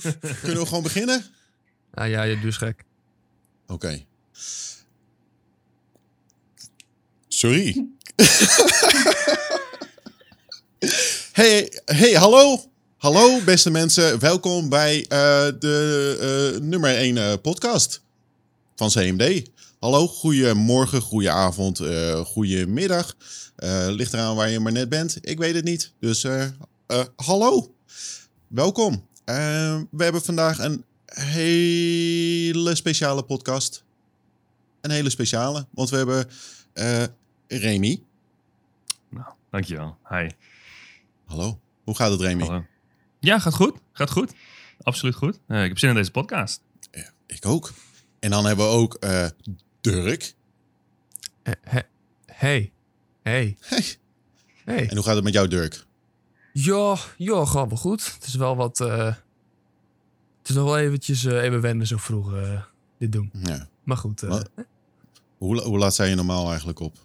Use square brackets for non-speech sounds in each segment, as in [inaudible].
[laughs] Kunnen we gewoon beginnen? Ah ja, je dus gek. Oké. Sorry. [laughs] hey, hey, hallo. Hallo, beste mensen. Welkom bij uh, de uh, nummer 1 uh, podcast van CMD. Hallo, goedemorgen, goedenavond, uh, goedemiddag. ligt eraan waar je maar net bent. Ik weet het niet. Dus hallo. Welkom. We hebben vandaag een hele speciale podcast. Een hele speciale, want we hebben uh, Remy. Nou, dankjewel. Hi. Hallo. Hoe gaat het, Remy? Hallo. Ja, gaat goed. Gaat goed. Absoluut goed. Uh, ik heb zin in deze podcast. Ja, ik ook. En dan hebben we ook uh, Dirk. Hey. Hey. Hey. hey. En hoe gaat het met jou, Dirk? Ja, ja, gaat wel goed. Het is wel wat... Uh, het is nog wel eventjes uh, even wennen zo vroeg uh, dit doen. Ja. Maar goed. Maar, hoe, hoe laat zijn je normaal eigenlijk op?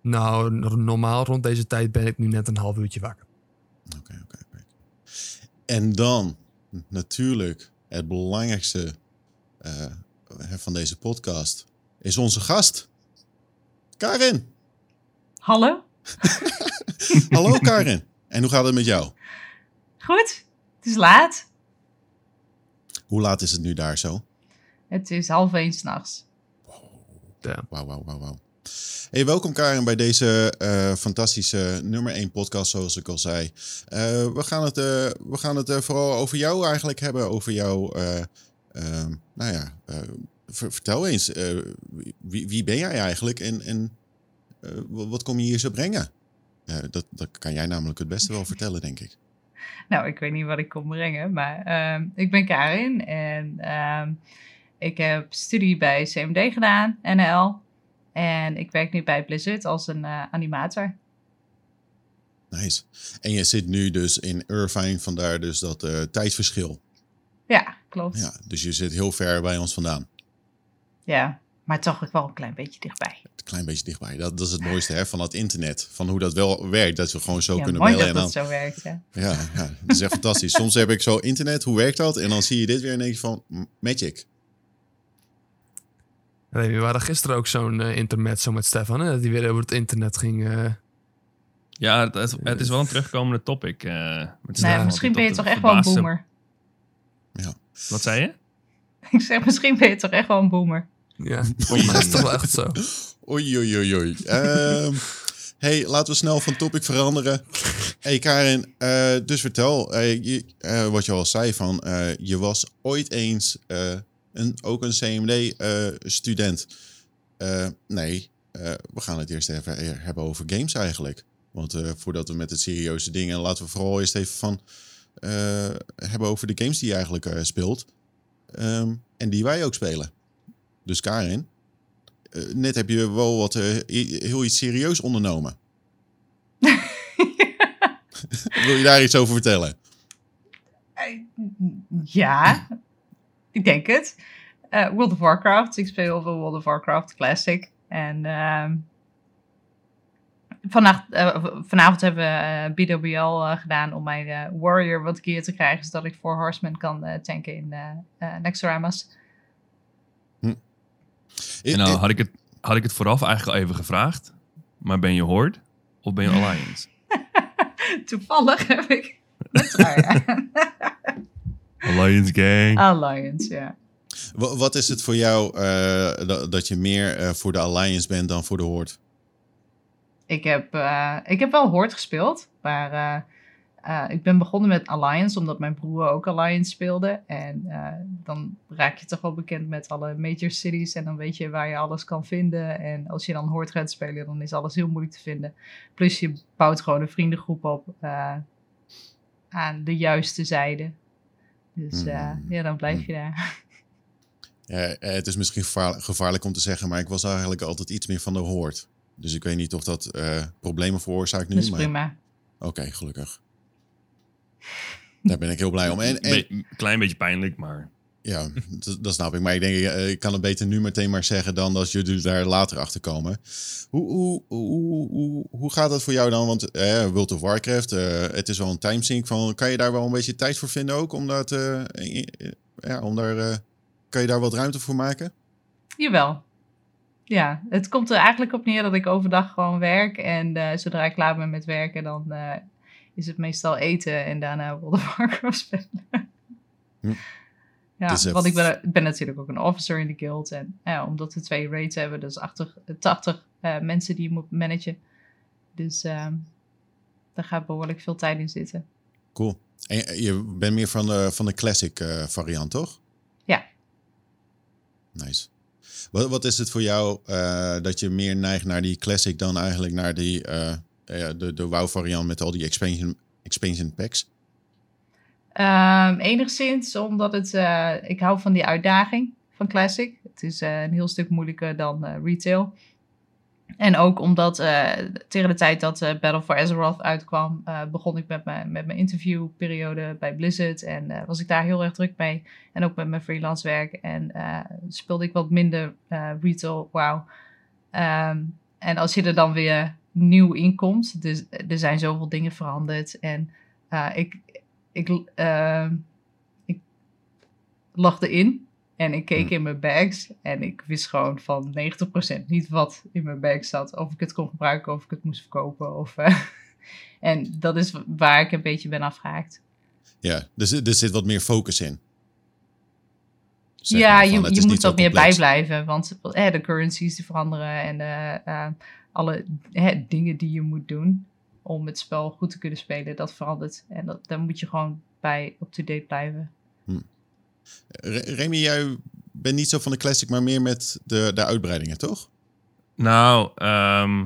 Nou, normaal rond deze tijd ben ik nu net een half uurtje wakker. Oké, oké, oké. En dan natuurlijk het belangrijkste van deze podcast is onze gast, Karin. Hallo. [laughs] Hallo Karin. En hoe gaat het met jou? Goed. Het is laat. Hoe laat is het nu daar zo? Het is half één s'nachts. Wauw, wauw, wauw, wauw. Hey, welkom Karin bij deze uh, fantastische nummer 1 podcast, zoals ik al zei. Uh, we gaan het, uh, we gaan het vooral over jou eigenlijk hebben, over jou. nou ja, vertel eens, wie, wie, ben jij eigenlijk en, en wat kom je hier zo brengen? Dat, dat kan jij namelijk het beste wel vertellen, denk ik. [laughs] Nou, ik weet niet wat ik kom brengen, maar uh, ik ben Karin en uh, ik heb studie bij CMD gedaan, NL. En ik werk nu bij Blizzard als een uh, animator. Nice. En je zit nu dus in Irvine, vandaar dus dat uh, tijdsverschil. Ja, klopt. Ja, dus je zit heel ver bij ons vandaan. Ja, maar toch ook wel een klein beetje dichtbij. Een klein beetje dichtbij. Dat, dat is het mooiste hè, van het internet. Van hoe dat wel werkt. Dat we gewoon zo ja, kunnen mooi bellen. dat en dan... dat zo werkt, ja. Ja, ja dat is echt fantastisch. [laughs] Soms heb ik zo internet, hoe werkt dat? En dan zie je dit weer en denk je van, magic. Nee, we waren gisteren ook zo'n uh, internet zo met Stefan, hè? dat hij weer over het internet ging. Uh... Ja, het, het, het, is wel een terugkomende topic. Uh, met nee, misschien ben je toch echt wel een boomer. Ja. Wat zei je? [laughs] Ik zeg, misschien ben je toch echt wel een boomer. Ja, mij is toch wel echt zo. [laughs] Oei, oei, oei, oei. Um, hey, laten we snel van topic veranderen. Hey Karin, uh, dus vertel, je, uh, wat je al zei, van je was ooit eens een, ook een CMD-student. nee, we gaan het eerst even hebben over games eigenlijk. Want voordat we met het serieuze dingen, laten we vooral eerst even van hebben over de games die je eigenlijk speelt. Um, en die wij ook spelen. Dus Karin, net heb je wel wat uh, heel iets serieus ondernomen. [laughs] Wil je daar iets over vertellen? Ja, ik denk het. Uh, World of Warcraft. Ik speel heel veel World of Warcraft Classic. En vannacht, vanavond hebben we BWL gedaan om mijn Warrior wat gear te krijgen, zodat ik voor Horseman kan tanken in Nexoramas. En nou had ik, het, had ik het vooraf eigenlijk al even gevraagd. Maar ben je Horde of ben je [laughs] Alliance? Toevallig heb ik... [laughs] Alliance gang. Alliance, ja. Wat is het voor jou uh, dat, dat je meer uh, voor de Alliance bent dan voor de Horde? Ik heb, uh, ik heb wel Horde gespeeld, maar uh, ik ben begonnen met Alliance, omdat mijn broer ook Alliance speelde. En uh, dan raak je toch wel bekend met alle major cities en dan weet je waar je alles kan vinden. En als je dan hoort gaat spelen, dan is alles heel moeilijk te vinden. Plus je bouwt gewoon een vriendengroep op uh, aan de juiste zijde. Dus mm. ja, dan blijf je daar. [laughs] Ja, het is misschien gevaarlijk, om te zeggen, maar ik was eigenlijk altijd iets meer van de hoort. Dus ik weet niet of dat problemen veroorzaakt nu. Dat is prima. Oké, okay, gelukkig. Daar ben ik heel blij om. En, en... Klein beetje pijnlijk, maar... Ja, dat, dat snap ik. Maar ik denk, eh, ik kan het beter nu meteen maar zeggen dan als jullie daar later achter komen. Hoe, hoe, hoe, hoe, hoe gaat dat voor jou dan? Want eh, World of Warcraft, eh, het is wel een timesink van. Kan je daar wel een beetje tijd voor vinden ook? Om dat, eh, ja, om daar, eh, kan je daar wat ruimte voor maken? Jawel. Ja, het komt er eigenlijk op neer dat ik overdag gewoon werk. En eh, zodra ik klaar ben met werken, dan eh, is het meestal eten en daarna World of Warcraft spelen. Hm. Ja, Dus, want ik ben, ben natuurlijk ook een officer in de guild. En ja, omdat we twee raids hebben, dus 80, 80 eh, mensen die je moet managen. Dus ehm, daar gaat behoorlijk veel tijd in zitten. Cool. En je bent meer van de, van de classic eh, variant, toch? Ja. Nice. Wat, wat is het voor jou eh, dat je meer neigt naar die classic dan eigenlijk naar die, de, de WoW variant met al die expansion, expansion packs? Ehm, enigszins omdat het, eh, ik hou van die uitdaging van Classic. Het is eh, een heel stuk moeilijker dan eh, retail. En ook omdat eh, tegen de tijd dat eh, Battle for Azeroth uitkwam, eh, begon ik met mijn, met mijn interviewperiode bij Blizzard. En eh, was ik daar heel erg druk mee. En ook met mijn freelance werk. En eh, speelde ik wat minder eh, retail WoW. Ehm, en als je er dan weer nieuw in komt, dus er zijn zoveel dingen veranderd. En eh, ik, ik, uh, ik lag erin en ik keek Hmm. in mijn bags en ik wist gewoon van 90% niet wat in mijn bag zat. Of ik het kon gebruiken of ik het moest verkopen. Of, eh, [laughs] en dat is waar ik een beetje ben afgehaakt. Ja, dus er zit wat meer focus in. Zeg ja, maar je, je moet wat meer bijblijven, want eh, de currencies die veranderen en de, eh, alle eh, dingen die je moet doen om het spel goed te kunnen spelen, dat verandert. En dat, daar moet je gewoon bij up-to-date blijven. Re- Remy, jij bent niet zo van de classic, maar meer met de, de uitbreidingen, toch? Nou, ehm,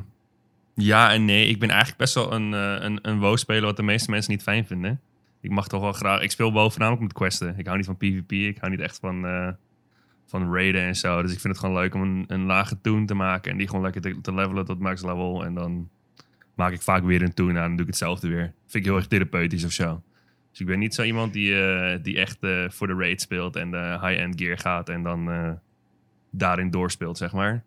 ja en nee. Ik ben eigenlijk best wel een, eh, een, een WoW-speler wat de meeste mensen niet fijn vinden. Ik mag toch wel graag... Ik speel WoW voornamelijk met questen. Ik hou niet van PvP. Ik hou niet echt van, eh, van raiden en zo. Dus ik vind het gewoon leuk om een, een lage toon te maken. En die gewoon lekker te, te levelen tot max level. En dan maak ik vaak weer een toon aan. En doe ik hetzelfde weer. Vind ik heel erg therapeutisch of zo. Dus ik ben niet zo iemand die, eh, die echt eh, voor de raid speelt. En de high-end gear gaat. En dan eh, daarin doorspeelt, zeg maar.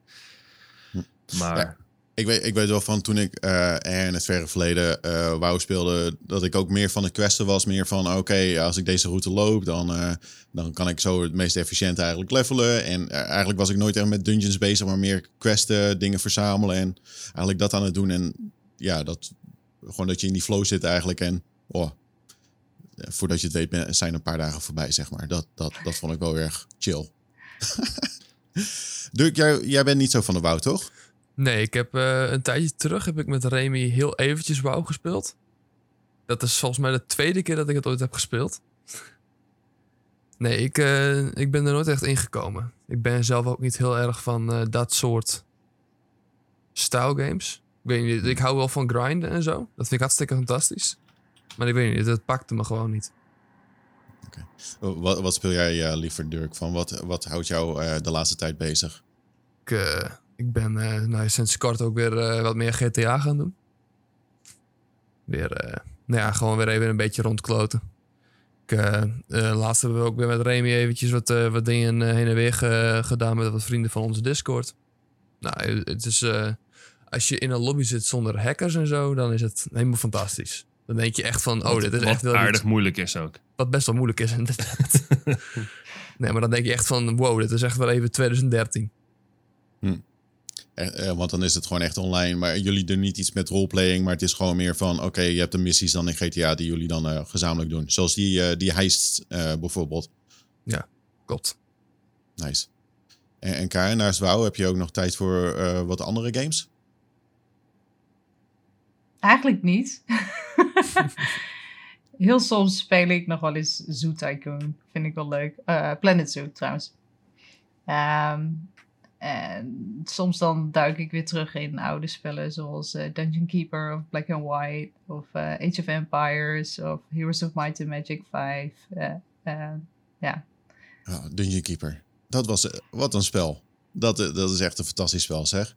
Maar... Ja. Ik weet, ik weet wel van toen ik eh, in het verre verleden eh WoW speelde, dat ik ook meer van de questen was. Meer van, oké, als ik deze route loop, dan, eh, dan kan ik zo het meest efficiënt eigenlijk levelen. En eigenlijk was ik nooit echt met dungeons bezig, maar meer questen, dingen verzamelen en eigenlijk dat aan het doen. En ja, dat, gewoon dat je in die flow zit eigenlijk. En oh, voordat je het weet, zijn een paar dagen voorbij, zeg maar. Dat, dat, dat vond ik wel erg chill. [laughs] Dirk, jij, jij bent niet zo van de WoW, toch? Nee, ik heb eh, een tijdje terug heb ik met Remy heel eventjes WoW gespeeld. Dat is volgens mij de tweede keer dat ik het ooit heb gespeeld. Nee, ik, eh, ik ben er nooit echt ingekomen. Ik ben zelf ook niet heel erg van eh, dat soort style games. Ik weet niet, ik hou wel van grinden en zo. Dat vind ik hartstikke fantastisch. Maar ik weet niet, het pakte me gewoon niet. Wat, wat speel jij liever, Dirk? Van wat, wat houdt jou de laatste tijd bezig? Ik, ik ben eh, nou, sinds kort ook weer eh, wat meer GTA gaan doen. Weer, eh, nou ja, gewoon weer even een beetje rondkloten. Ik, laatst hebben we ook weer met Remy eventjes wat, wat dingen heen en weer ge- gedaan met wat vrienden van onze Discord. Nou, het is, als je in een lobby zit zonder hackers en zo, dan is het helemaal fantastisch. Dan denk je echt van, oh, Wat- dit is echt wel aardig iets moeilijk is ook. wat best wel moeilijk is inderdaad. [laughs] nee, maar dan denk je echt van, wow, dit is echt wel even 2013. Eh, eh, want dan is het gewoon echt online. Maar jullie doen niet iets met roleplaying. Maar het is gewoon meer van... Oké, je hebt de missies dan in GTA die jullie dan eh, gezamenlijk doen. Zoals die, die heist eh, bijvoorbeeld. Klopt. Nice. En, en Karen, naast WoW heb je ook nog tijd voor eh, wat andere games? Eigenlijk niet. [laughs] Heel soms speel ik nog wel eens Zoo Tycoon. Vind ik wel leuk. Eh, Planet Zoo trouwens. Ehm, en soms dan duik ik weer terug in oude spellen zoals eh, Dungeon Keeper of Black and White of eh, Age of Empires of Heroes of Might and Magic 5. Eh, ja, Ja, Dungeon Keeper. Dat was... wat een spel. Dat, dat is echt een fantastisch spel, zeg.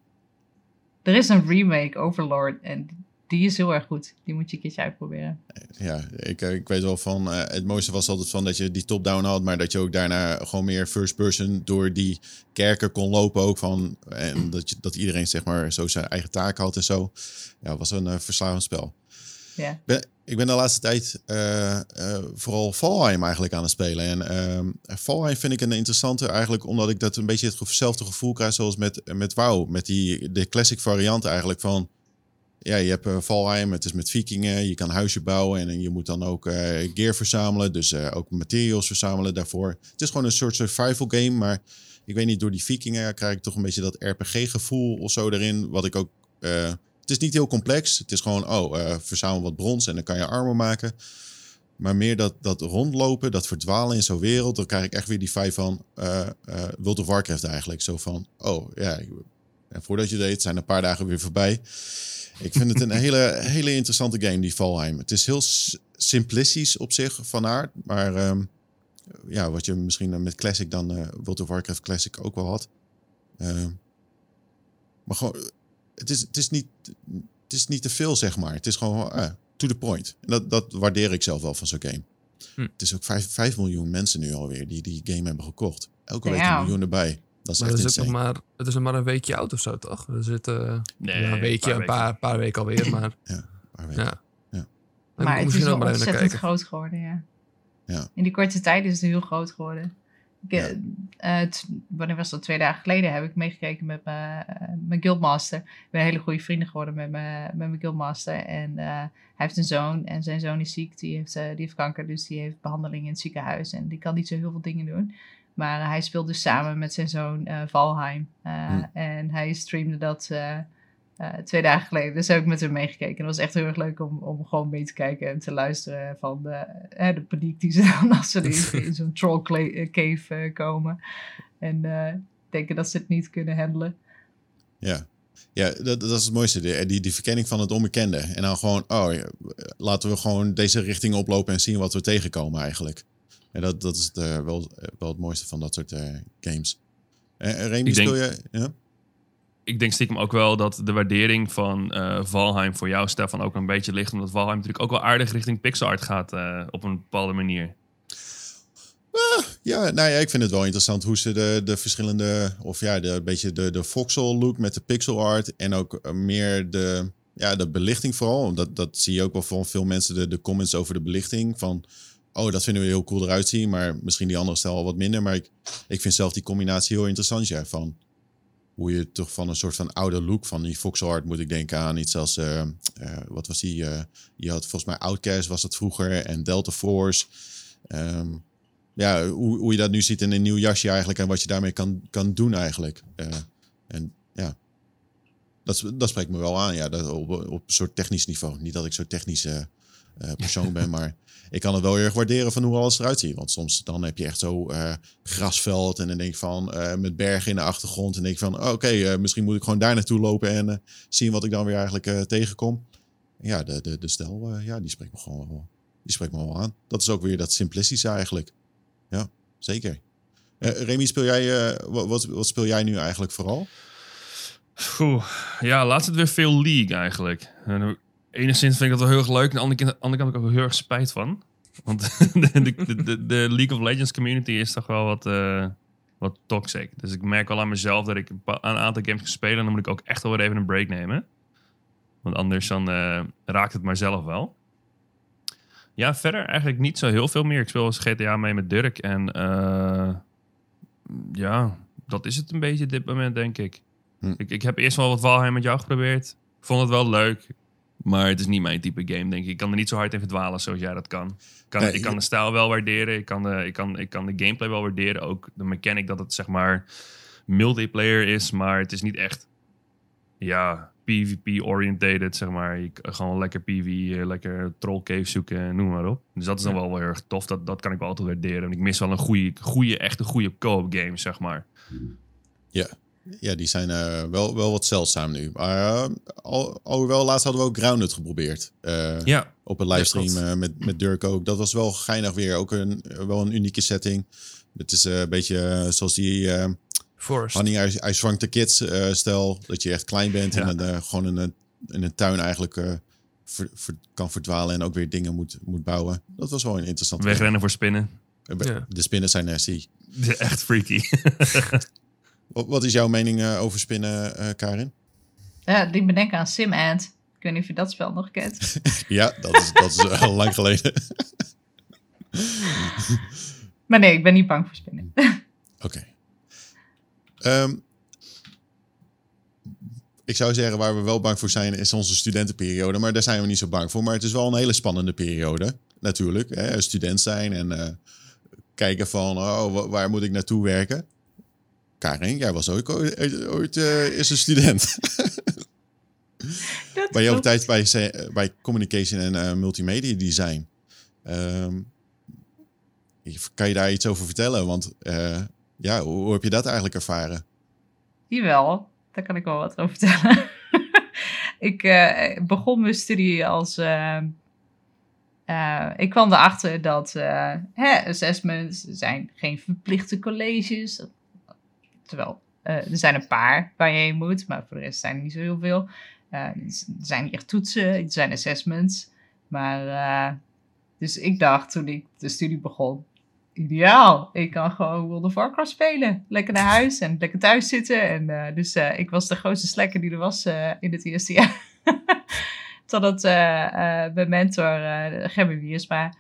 er is een remake, Overlord, en die is heel erg goed. Die moet je een keertje uitproberen. Ja, ik, eh, ik weet wel van. eh, het mooiste was altijd van dat je die top-down had, maar dat je ook daarna gewoon meer first person door die kerken kon lopen ook van. En dat, je, dat iedereen zeg maar zo zijn eigen taak had en zo. Ja, was een eh, verslavend spel. Ja. Ben, ik ben de laatste tijd vooral Valheim eigenlijk aan het spelen. En ehm Valheim vind ik een interessante eigenlijk omdat ik dat een beetje hetzelfde gevoel krijg zoals met, met WoW. Met die, de classic variant eigenlijk van... Ja, je hebt eh, Valheim, het is met vikingen, je kan huisje bouwen en je moet dan ook eh, gear verzamelen. Dus eh, ook materials verzamelen daarvoor. Het is gewoon een soort survival game, maar ik weet niet, door die vikingen krijg ik toch een beetje dat RPG-gevoel of zo erin. Wat ik ook... eh, het is niet heel complex. Het is gewoon, oh, eh, verzamel wat brons en dan kan je armor maken. Maar meer dat, dat rondlopen, dat verdwalen in zo'n wereld, dan krijg ik echt weer die vibe van eh eh, World of Warcraft eigenlijk. Zo van, oh ja, en voordat je deed, zijn een paar dagen weer voorbij. Ik vind het een hele, hele interessante game, die Valheim. Het is heel simplistisch op zich van aard, maar ehm, ja, wat je misschien met Classic dan, eh World of Warcraft Classic ook wel had. Ehm, maar gewoon, het is, het, is niet, het is niet te veel, zeg maar. Het is gewoon eh, to the point. En dat, dat waardeer ik zelf wel van zo'n game. Hm. Het is ook 5, 5 miljoen mensen nu alweer die die game hebben gekocht. Elke week een miljoen erbij. Dat is Maar echt het is, ook nog insane. maar, het is nog maar een weekje oud of zo, toch? We zitten Nee, ja, een weekje, een paar, paar weken alweer, maar Maar weet je, ja. Ja. Dan Maar het is wel ontzettend kijken. groot geworden, ja. Ja. In die korte tijd is het heel groot geworden. Ik, eh, Ja. eh, t- wanneer was dat? Twee dagen geleden heb ik meegekeken met mijn, eh, mijn guildmaster. Ik ben hele goede vrienden geworden met mijn, met mijn guildmaster. En eh, hij heeft een zoon en zijn zoon is ziek. Die heeft, die heeft kanker, dus die heeft behandeling in het ziekenhuis. En die kan niet zo heel veel dingen doen. Maar eh, hij speelt dus samen met zijn zoon eh, Valheim. Eh, Hm. En hij streamde dat twee dagen geleden. Dus heb ik met hem meegekeken. En het was echt heel erg leuk om, om gewoon mee te kijken en te luisteren van de, de paniek die ze [laughs] dan als ze in, in zo'n [laughs] troll cave komen. En denken dat ze het niet kunnen handelen. Ja, ja dat, dat is het mooiste. Die, die, die verkenning van het onbekende. En dan gewoon, oh, laten we gewoon deze richting oplopen en zien wat we tegenkomen eigenlijk. En dat, dat is eh, wel, wel het mooiste van dat soort eh, games. Uh, Remy, speel je... Ja? ik denk stiekem ook wel dat de waardering van eh, Valheim voor jou, Stefan, ook een beetje ligt. Omdat Valheim natuurlijk ook wel aardig richting pixel art gaat eh, op een bepaalde manier. Ja, nou ja, ik vind het wel interessant hoe ze de, de verschillende, of ja, de een beetje de, de voxel look met de pixel art en ook eh, meer de, ja, de belichting vooral. Dat, dat zie je ook wel van veel mensen, de, de comments over de belichting. Van, oh, dat vinden we heel cool eruit zien, maar misschien die andere stijl al wat minder. Maar ik, ik vind zelf die combinatie heel interessant, ja, van hoe je toch van een soort van oude look van die voxel art moet ik denken aan iets als, eh, wat was die, eh, je had volgens mij Outcast was dat vroeger en Delta Force. Ehm, ja, hoe, hoe je dat nu ziet in een nieuw jasje eigenlijk en wat je daarmee kan, kan doen eigenlijk. En ja, dat, dat spreekt me wel aan, ja, dat op, op een soort technisch niveau. Niet dat ik zo'n technische eh, persoon ben, maar ik kan het wel erg waarderen van hoe alles eruit ziet. Want soms dan heb je echt zo eh, grasveld en dan denk ik van eh, met bergen in de achtergrond en denk ik van oh, oké, eh, misschien moet ik gewoon daar naartoe lopen en eh, zien wat ik dan weer eigenlijk eh, tegenkom. Ja, de, de, de stijl, eh, ja, die spreekt me gewoon wel, die spreekt me wel aan. Dat is ook weer dat simplistische eigenlijk. Ja, zeker. Eh Remy, speel jij, eh, wat, wat, speel jij nu eigenlijk vooral? Oeh, ja, laatst het weer veel League eigenlijk. En, eh, enigszins vind ik dat wel heel erg leuk. Aan de andere kant, heb ik ook heel erg spijt van. Want [laughs] de, de, de, de League of Legends community is toch wel wat, eh, wat toxic. Dus ik merk wel aan mezelf dat ik een, aantal games ga spelen. En dan moet ik ook echt wel weer even een break nemen. Want anders dan eh, raakt het maar zelf wel. Ja, verder eigenlijk niet zo heel veel meer. Ik speel als GTA mee met Dirk. En eh, ja, dat is het een beetje op dit moment, denk ik. Hm. Ik, ik heb eerst wel wat Valheim met jou geprobeerd. Ik vond het wel leuk. Maar het is niet mijn type game, denk ik. Ik kan er niet zo hard in verdwalen zoals jij dat kan. Ik kan, Nee, ik kan de stijl wel waarderen. Ik kan de, ik, kan, ik kan de gameplay wel waarderen. Ook de mechanic dat het zeg maar multiplayer is. Maar het is niet echt ja, PvP-orientated, zeg maar. Je, gewoon lekker PvE, eh, lekker troll cave zoeken, noem maar op. Dus dat is dan wel wel heel erg tof. Dat, dat kan ik wel altijd waarderen. En ik mis wel een goede, goede echte goede co-op game, zeg maar. Ja, die zijn eh, wel, wel wat zeldzaam nu. Maar eh, al, alhoewel, laatst hadden we ook Grounded geprobeerd. Eh, Ja, Op een livestream met, met Dirk ook. Dat was wel geinig weer. Ook een, wel een unieke setting. Het is een beetje zoals die Forest. Honey, I, I Shrunk the Kids stijl. Dat je echt klein bent Ja. en dan, gewoon in een, in een tuin eigenlijk ver- ver- kan verdwalen en ook weer dingen moet, moet bouwen. Dat was wel een interessant. Wegrennen voor spinnen. De spinnen zijn nasty. [laughs] Echt freaky. [laughs] Wat, is jouw mening eh, over spinnen, eh, Karin? Ja, die bedenken aan Sim Ant. Ik weet niet of je dat spel nog kent. [laughs] Ja, dat is, dat is al [laughs] lang geleden. [laughs] Maar nee, ik ben niet bang voor spinnen. Oké. Ehm, ik zou zeggen, waar we wel bang voor zijn, is onze studentenperiode. Maar daar zijn we niet zo bang voor. Maar het is wel een hele spannende periode, natuurlijk. Hè? Student zijn en eh, kijken van, oh, wa- waar moet ik naartoe werken? Karin, jij was ook ooit, ooit eh, is een student. [laughs] Dat Maar je ook klopt. tijd bij, bij communication en eh, multimedia design. Ehm, kan je daar iets over vertellen? Want eh, ja, hoe, hoe heb je dat eigenlijk ervaren? Jawel, daar kan ik wel wat over vertellen. [laughs] ik eh, begon mijn studie als. eh, eh, ik kwam erachter dat eh, hè, assessments zijn geen verplichte colleges. Terwijl eh, er zijn een paar waar je heen moet, maar voor de rest zijn er niet zo heel veel. Eh, er zijn echt toetsen, er zijn assessments. Maar eh, dus ik dacht toen ik de studie begon, ideaal. Ik kan gewoon World of Warcraft spelen. Lekker naar huis en lekker thuis zitten. En, dus ik was de grootste slekker die er was in het eerste jaar. [laughs] Totdat mijn mentor, uh, Gerben Wiersma,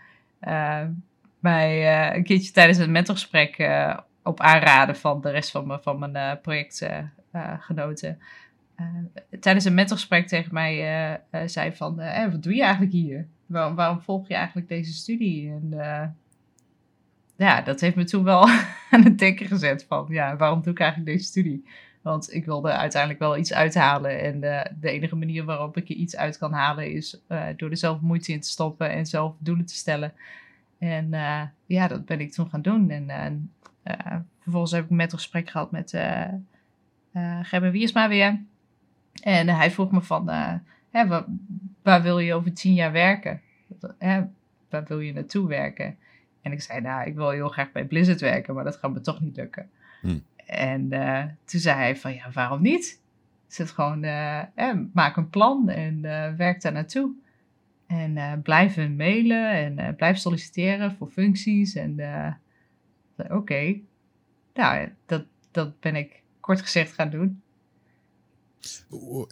mij een keertje tijdens een mentorgesprek op aanraden van de rest van van mijn eh, projectgenoten. tijdens een mentorgesprek tegen mij eh, eh, zei van, eh, "Eh, wat doe je eigenlijk hier? Waarom, volg je eigenlijk deze studie? En eh, ja, dat heeft me toen wel [laughs] aan het denken gezet van, ja, waarom doe ik eigenlijk deze studie? Want ik wilde uiteindelijk wel iets uithalen. En de, enige manier waarop ik er iets uit kan halen is eh, door er zelf moeite in te stoppen en zelf doelen te stellen. En eh, ja, dat ben ik toen gaan doen. En eh, eh, vervolgens heb ik met een gesprek gehad met eh eh Gerben Wiersma weer. En hij vroeg me van, hè, waar, waar wil je over tien jaar werken? Hè, waar wil je naartoe werken? En ik zei, nou, ik wil heel graag bij Blizzard werken, maar dat gaat me toch niet lukken. Hm. En toen zei hij van, ja, waarom niet? Zet gewoon, eh, maak een plan en werk daar naartoe. En eh blijven mailen en eh, blijf solliciteren voor functies. En eh, oké, nou, dat, dat ben ik kort gezegd gaan doen.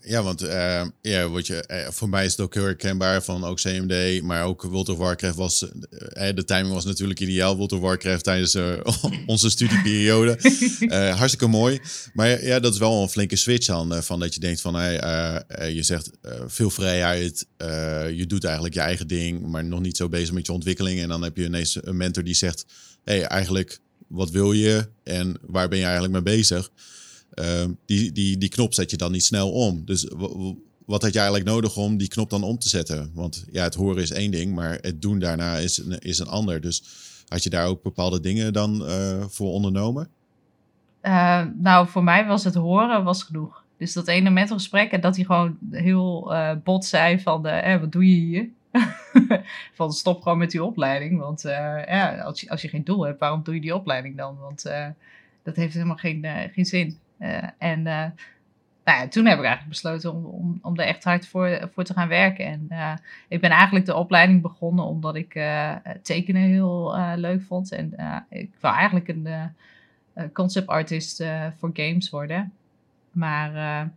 Ja, want eh, ja, wat je, eh, voor mij is het ook heel herkenbaar van ook CMD, maar ook World of Warcraft was, eh, de timing was natuurlijk ideaal, World of Warcraft tijdens [laughs] onze studieperiode. [laughs] Hartstikke mooi. Maar ja, dat is wel een flinke switch dan, eh, van dat je denkt van, hey, je zegt veel vrijheid, je doet eigenlijk je eigen ding, maar nog niet zo bezig met je ontwikkeling. En dan heb je ineens een mentor die zegt, hey, eigenlijk, wat wil je en waar ben je eigenlijk mee bezig? Uh, die, die, die knop zet je dan niet snel om. Dus wat had je eigenlijk nodig om die knop dan om te zetten? Want ja, het horen is één ding, maar het doen daarna is, een, is een ander. Dus had je daar ook bepaalde dingen dan uh, voor ondernomen? Uh, nou, voor mij was het horen was genoeg. Dus dat ene mentorgesprek en dat hij gewoon heel uh, bot zei van, eh, wat doe je hier? [laughs] van stop gewoon met die opleiding. Want ja, als, je, als je geen doel hebt, waarom doe je die opleiding dan? Want dat heeft helemaal geen, geen zin. Uh, en nou ja, toen heb ik eigenlijk besloten om, om, om er echt hard voor, voor te gaan werken. En uh, ik ben eigenlijk de opleiding begonnen omdat ik uh, tekenen heel leuk vond. En ik wou eigenlijk een concept artist voor games worden. Maar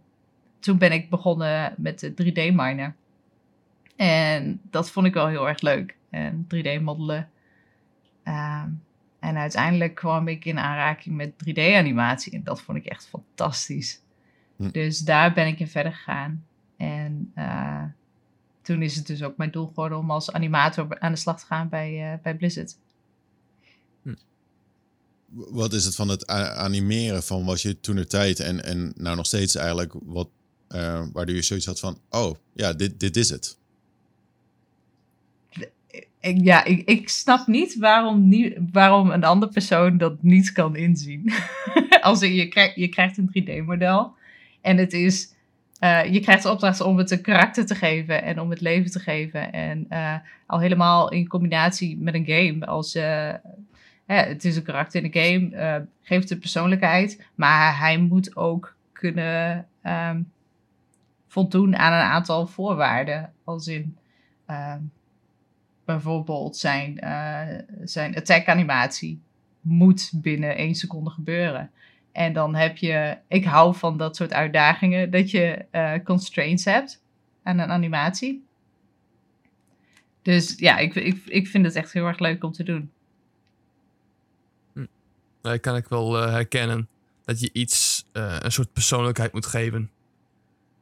toen ben ik begonnen met de 3D-miner. En dat vond ik wel heel erg leuk. En 3D-moddelen. Uh, en uiteindelijk kwam ik in aanraking met 3D-animatie. En dat vond ik echt fantastisch. Hm. Dus daar ben ik in verder gegaan. En uh, toen is het dus ook mijn doel geworden om als animator aan de slag te gaan bij, uh, bij Blizzard. Hm. Wat is het van het animeren van was je toen de tijd en, en nou nog steeds eigenlijk wat, uh, waardoor je zoiets had van, oh ja, dit, dit is het. Ja, ik, snap niet waarom, nie, waarom een andere persoon dat niet kan inzien. [laughs] Als je, krijgt, je krijgt een 3D-model en het is, uh, je krijgt de opdracht om het een karakter te geven en om het leven te geven. En uh, al helemaal in combinatie met een game. Als uh, het is een karakter in een game, geeft de persoonlijkheid, maar hij moet ook kunnen um, voldoen aan een aantal voorwaarden. Als in ehm, bijvoorbeeld zijn, eh, zijn attack animatie moet binnen één seconde gebeuren. En dan heb je, ik hou van dat soort uitdagingen, dat je eh, constraints hebt aan een animatie. Dus ja, ik, ik, ik vind het echt heel erg leuk om te doen. Dat kan ik wel eh, herkennen. Dat je iets, een soort persoonlijkheid moet geven.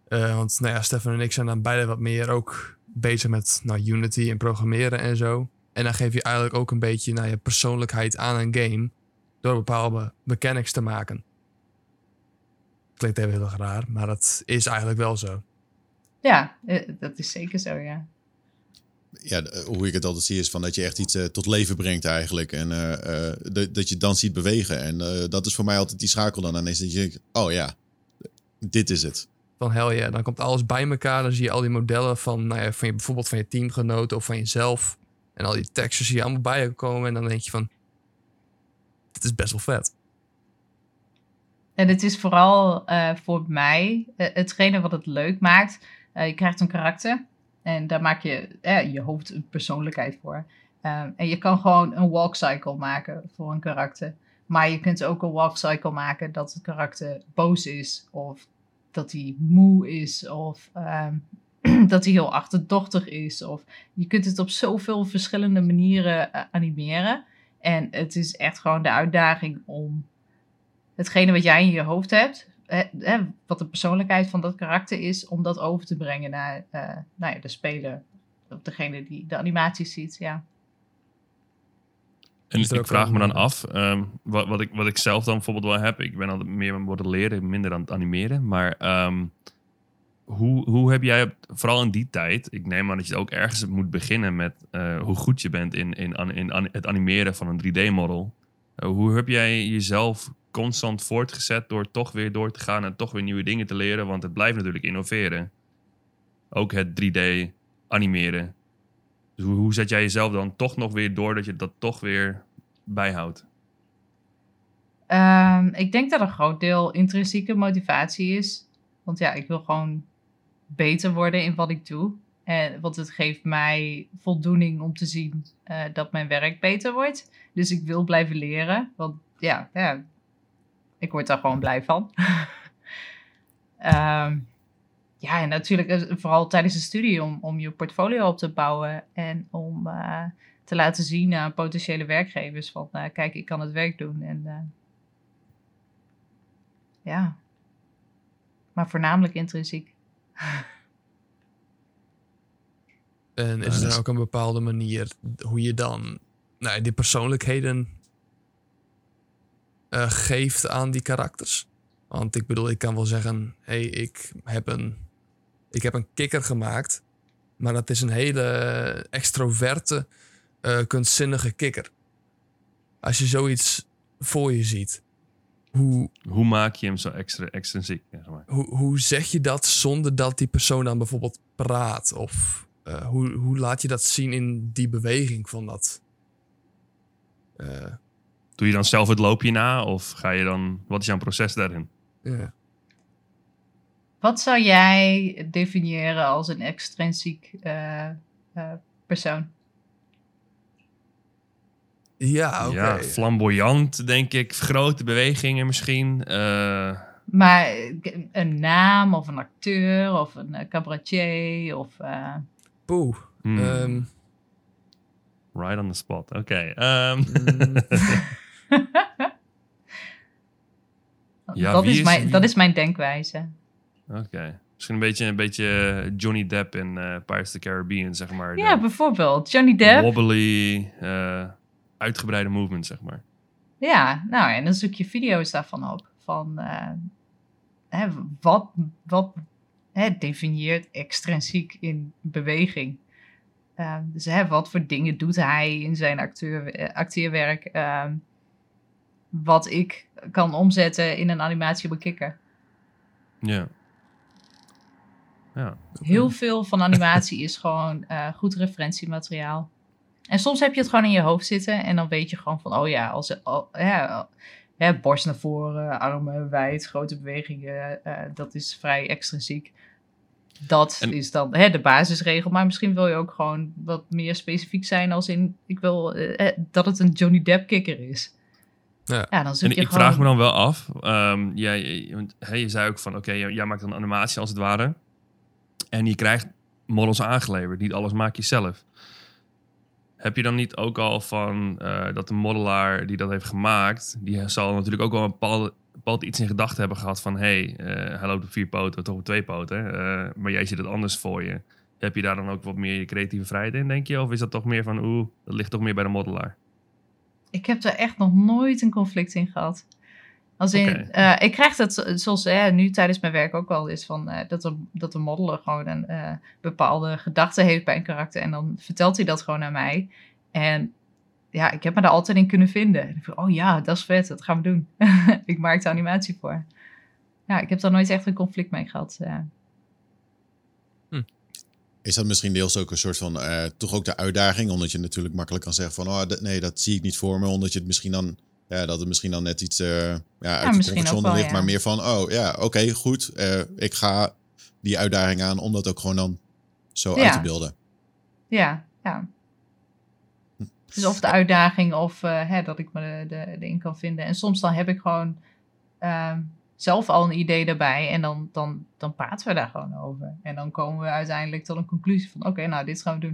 Want nou ja, Stefan en ik zijn dan beide wat meer ook bezig met nou, Unity en programmeren en zo. En dan geef je eigenlijk ook een beetje nou, je persoonlijkheid aan een game. Door bepaalde mechanics te maken. Klinkt even heel erg raar, maar dat is eigenlijk wel zo. Ja, eh, dat is zeker zo, ja. Ja, de- hoe ik het altijd zie is van dat je echt iets eh, tot leven brengt eigenlijk. En eh, eh, dat- dat je het dan ziet bewegen. En eh, dat is voor mij altijd die schakel dan. En is dat je denkt, oh ja, dit is het. Van hell yeah, dan komt alles bij elkaar. Dan zie je al die modellen van, nou ja, van je, bijvoorbeeld van je teamgenoten of van jezelf. En al die textures zie je allemaal bij je komen. En dan denk je van, dit is best wel vet. En het is vooral eh, voor mij eh, hetgene wat het leuk maakt. Eh, je krijgt een karakter en daar maak je je hoofd een persoonlijkheid voor. Ehm, en je kan gewoon een walk cycle maken voor een karakter. Maar je kunt ook een walk cycle maken dat het karakter boos is. Of dat hij moe is. Of ehm, [clears throat] dat hij heel achterdochtig is. Of je kunt het op zoveel verschillende manieren eh, animeren. En het is echt gewoon de uitdaging om hetgene wat jij in je hoofd hebt, wat de persoonlijkheid van dat karakter is, om dat over te brengen naar eh, nou de speler. Of degene die de animaties ziet, ja. En ik vraag me dan af, ehm, wat, wat, ik, wat ik zelf dan bijvoorbeeld wel heb. Ik ben altijd meer aan het modelleren, minder aan het animeren. Maar ehm, hoe, hoe heb jij, vooral in die tijd, ik neem aan dat je ook ergens moet beginnen met eh, hoe goed je bent in, in, in het animeren van een 3D-model. hoe heb jij jezelf constant voortgezet door toch weer door te gaan en toch weer nieuwe dingen te leren? Want het blijft natuurlijk innoveren. Ook het 3D animeren. Dus hoe, zet jij jezelf dan toch nog weer door dat je dat toch weer bijhoudt? Ehm, ik denk dat een groot deel intrinsieke motivatie is. Want ja, ik wil gewoon beter worden in wat ik doe. En, want het geeft mij voldoening om te zien eh, dat mijn werk beter wordt. Dus ik wil blijven leren. Want ja, ja ik word daar gewoon blij van. [laughs] Ehm, ja, en natuurlijk eh, vooral tijdens de studie om, om je portfolio op te bouwen. En om eh, te laten zien aan potentiële werkgevers van... eh, kijk, ik kan het werk doen. En eh, ja. Maar voornamelijk intrinsiek. [laughs] En is er dan ook een bepaalde manier hoe je dan nou, die persoonlijkheden eh, geeft aan die karakters? Want ik bedoel, ik kan wel zeggen, hé, hey, ik, heb een, ik heb een kikker gemaakt, maar dat is een hele extroverte, eh, kunstzinnige kikker. Als je zoiets voor je ziet, hoe, Hoe maak je hem zo extra extrinsiek? Zeg maar? hoe, hoe zeg je dat zonder dat die persoon dan bijvoorbeeld praat? Of eh, hoe, hoe laat je dat zien in die beweging van dat? eh, Doe je dan zelf het loopje na? Of ga je dan, wat is jouw proces daarin? ja. Wat zou jij definiëren als een extrinsiek eh, eh, persoon? Ja, oké. Ja, flamboyant, denk ik. Grote bewegingen misschien. Eh, Maar een naam of een acteur of een cabaretier of... eh, Poeh. hmm, Ehm, right on the spot. Oké. ehm, [laughs] Ja, dat, is is- mijn, wie- dat is mijn denkwijze. Oké. Misschien een beetje, een beetje Johnny Depp in eh Pirates of the Caribbean, zeg maar. Ja, bijvoorbeeld Johnny Depp. Wobbly, eh, uitgebreide movement, zeg maar. Ja, nou en dan zoek je video's daarvan op. Van eh, hè, wat, wat hè, definieert extrinsiek in beweging? Eh, dus hè, wat voor dingen doet hij in zijn acteur, eh, acteerwerk? ehm, wat ik kan omzetten in een animatie op een kikker. Ja. Ja. Heel veel van animatie is gewoon eh, goed referentiemateriaal. En soms heb je het gewoon in je hoofd zitten en dan weet je gewoon van, oh ja, als, al, ja, hè, borst naar voren, armen wijd, grote bewegingen, eh, dat is vrij extrinsiek. dat En- is dan hè, de basisregel. Maar misschien wil je ook gewoon wat meer specifiek zijn als in... Ik wil eh, dat het een Johnny Depp kikker is. Ja. dan zoek En je ik gewoon... vraag me dan wel af. ehm jij, hey, je zei ook van, oké, jij, jij maakt een animatie als het ware. En je krijgt models aangeleverd. Niet alles maak je zelf. Heb je dan niet ook al van eh, dat de modelaar die dat heeft gemaakt... die zal natuurlijk ook wel een bepaalde, bepaald iets in gedachten hebben gehad van... hey, eh, hij loopt op vier poten, toch op twee poten. eh, maar jij ziet het anders voor je. Heb je daar dan ook wat meer je creatieve vrijheid in, denk je? Of is dat toch meer van, oeh, dat ligt toch meer bij de modelaar? Ik heb er echt nog nooit een conflict in gehad. Als in, eh, ik krijg dat zo- zoals nu tijdens mijn werk ook wel is van eh, dat, de, dat de modeler gewoon een eh, bepaalde gedachte heeft bij een karakter en dan vertelt hij dat gewoon aan mij. En ja, ik heb me daar altijd in kunnen vinden. En ik oh ja, dat is vet, dat gaan we doen. [laughs] ik maak de animatie voor. Ja, ik heb daar nooit echt een conflict mee gehad. eh. Is dat misschien deels ook een soort van, eh, toch ook de uitdaging? Omdat je natuurlijk makkelijk kan zeggen van, oh, dat- nee, dat zie ik niet voor me. Omdat je het misschien dan, ja, dat het misschien dan net iets eh, ja, uit ook comfortzone ligt. Maar meer van, oh ja, oké, goed. eh, ik ga die uitdaging aan om dat ook gewoon dan zo uit te beelden. Ja, ja. Dus of de uitdaging of eh, hè, dat ik me er- de, erin kan vinden. En soms dan heb ik gewoon ehm, zelf al een idee daarbij. En dan, dan, dan praten we daar gewoon over. En dan komen we uiteindelijk tot een conclusie van... Oké, nou, dit gaan we doen.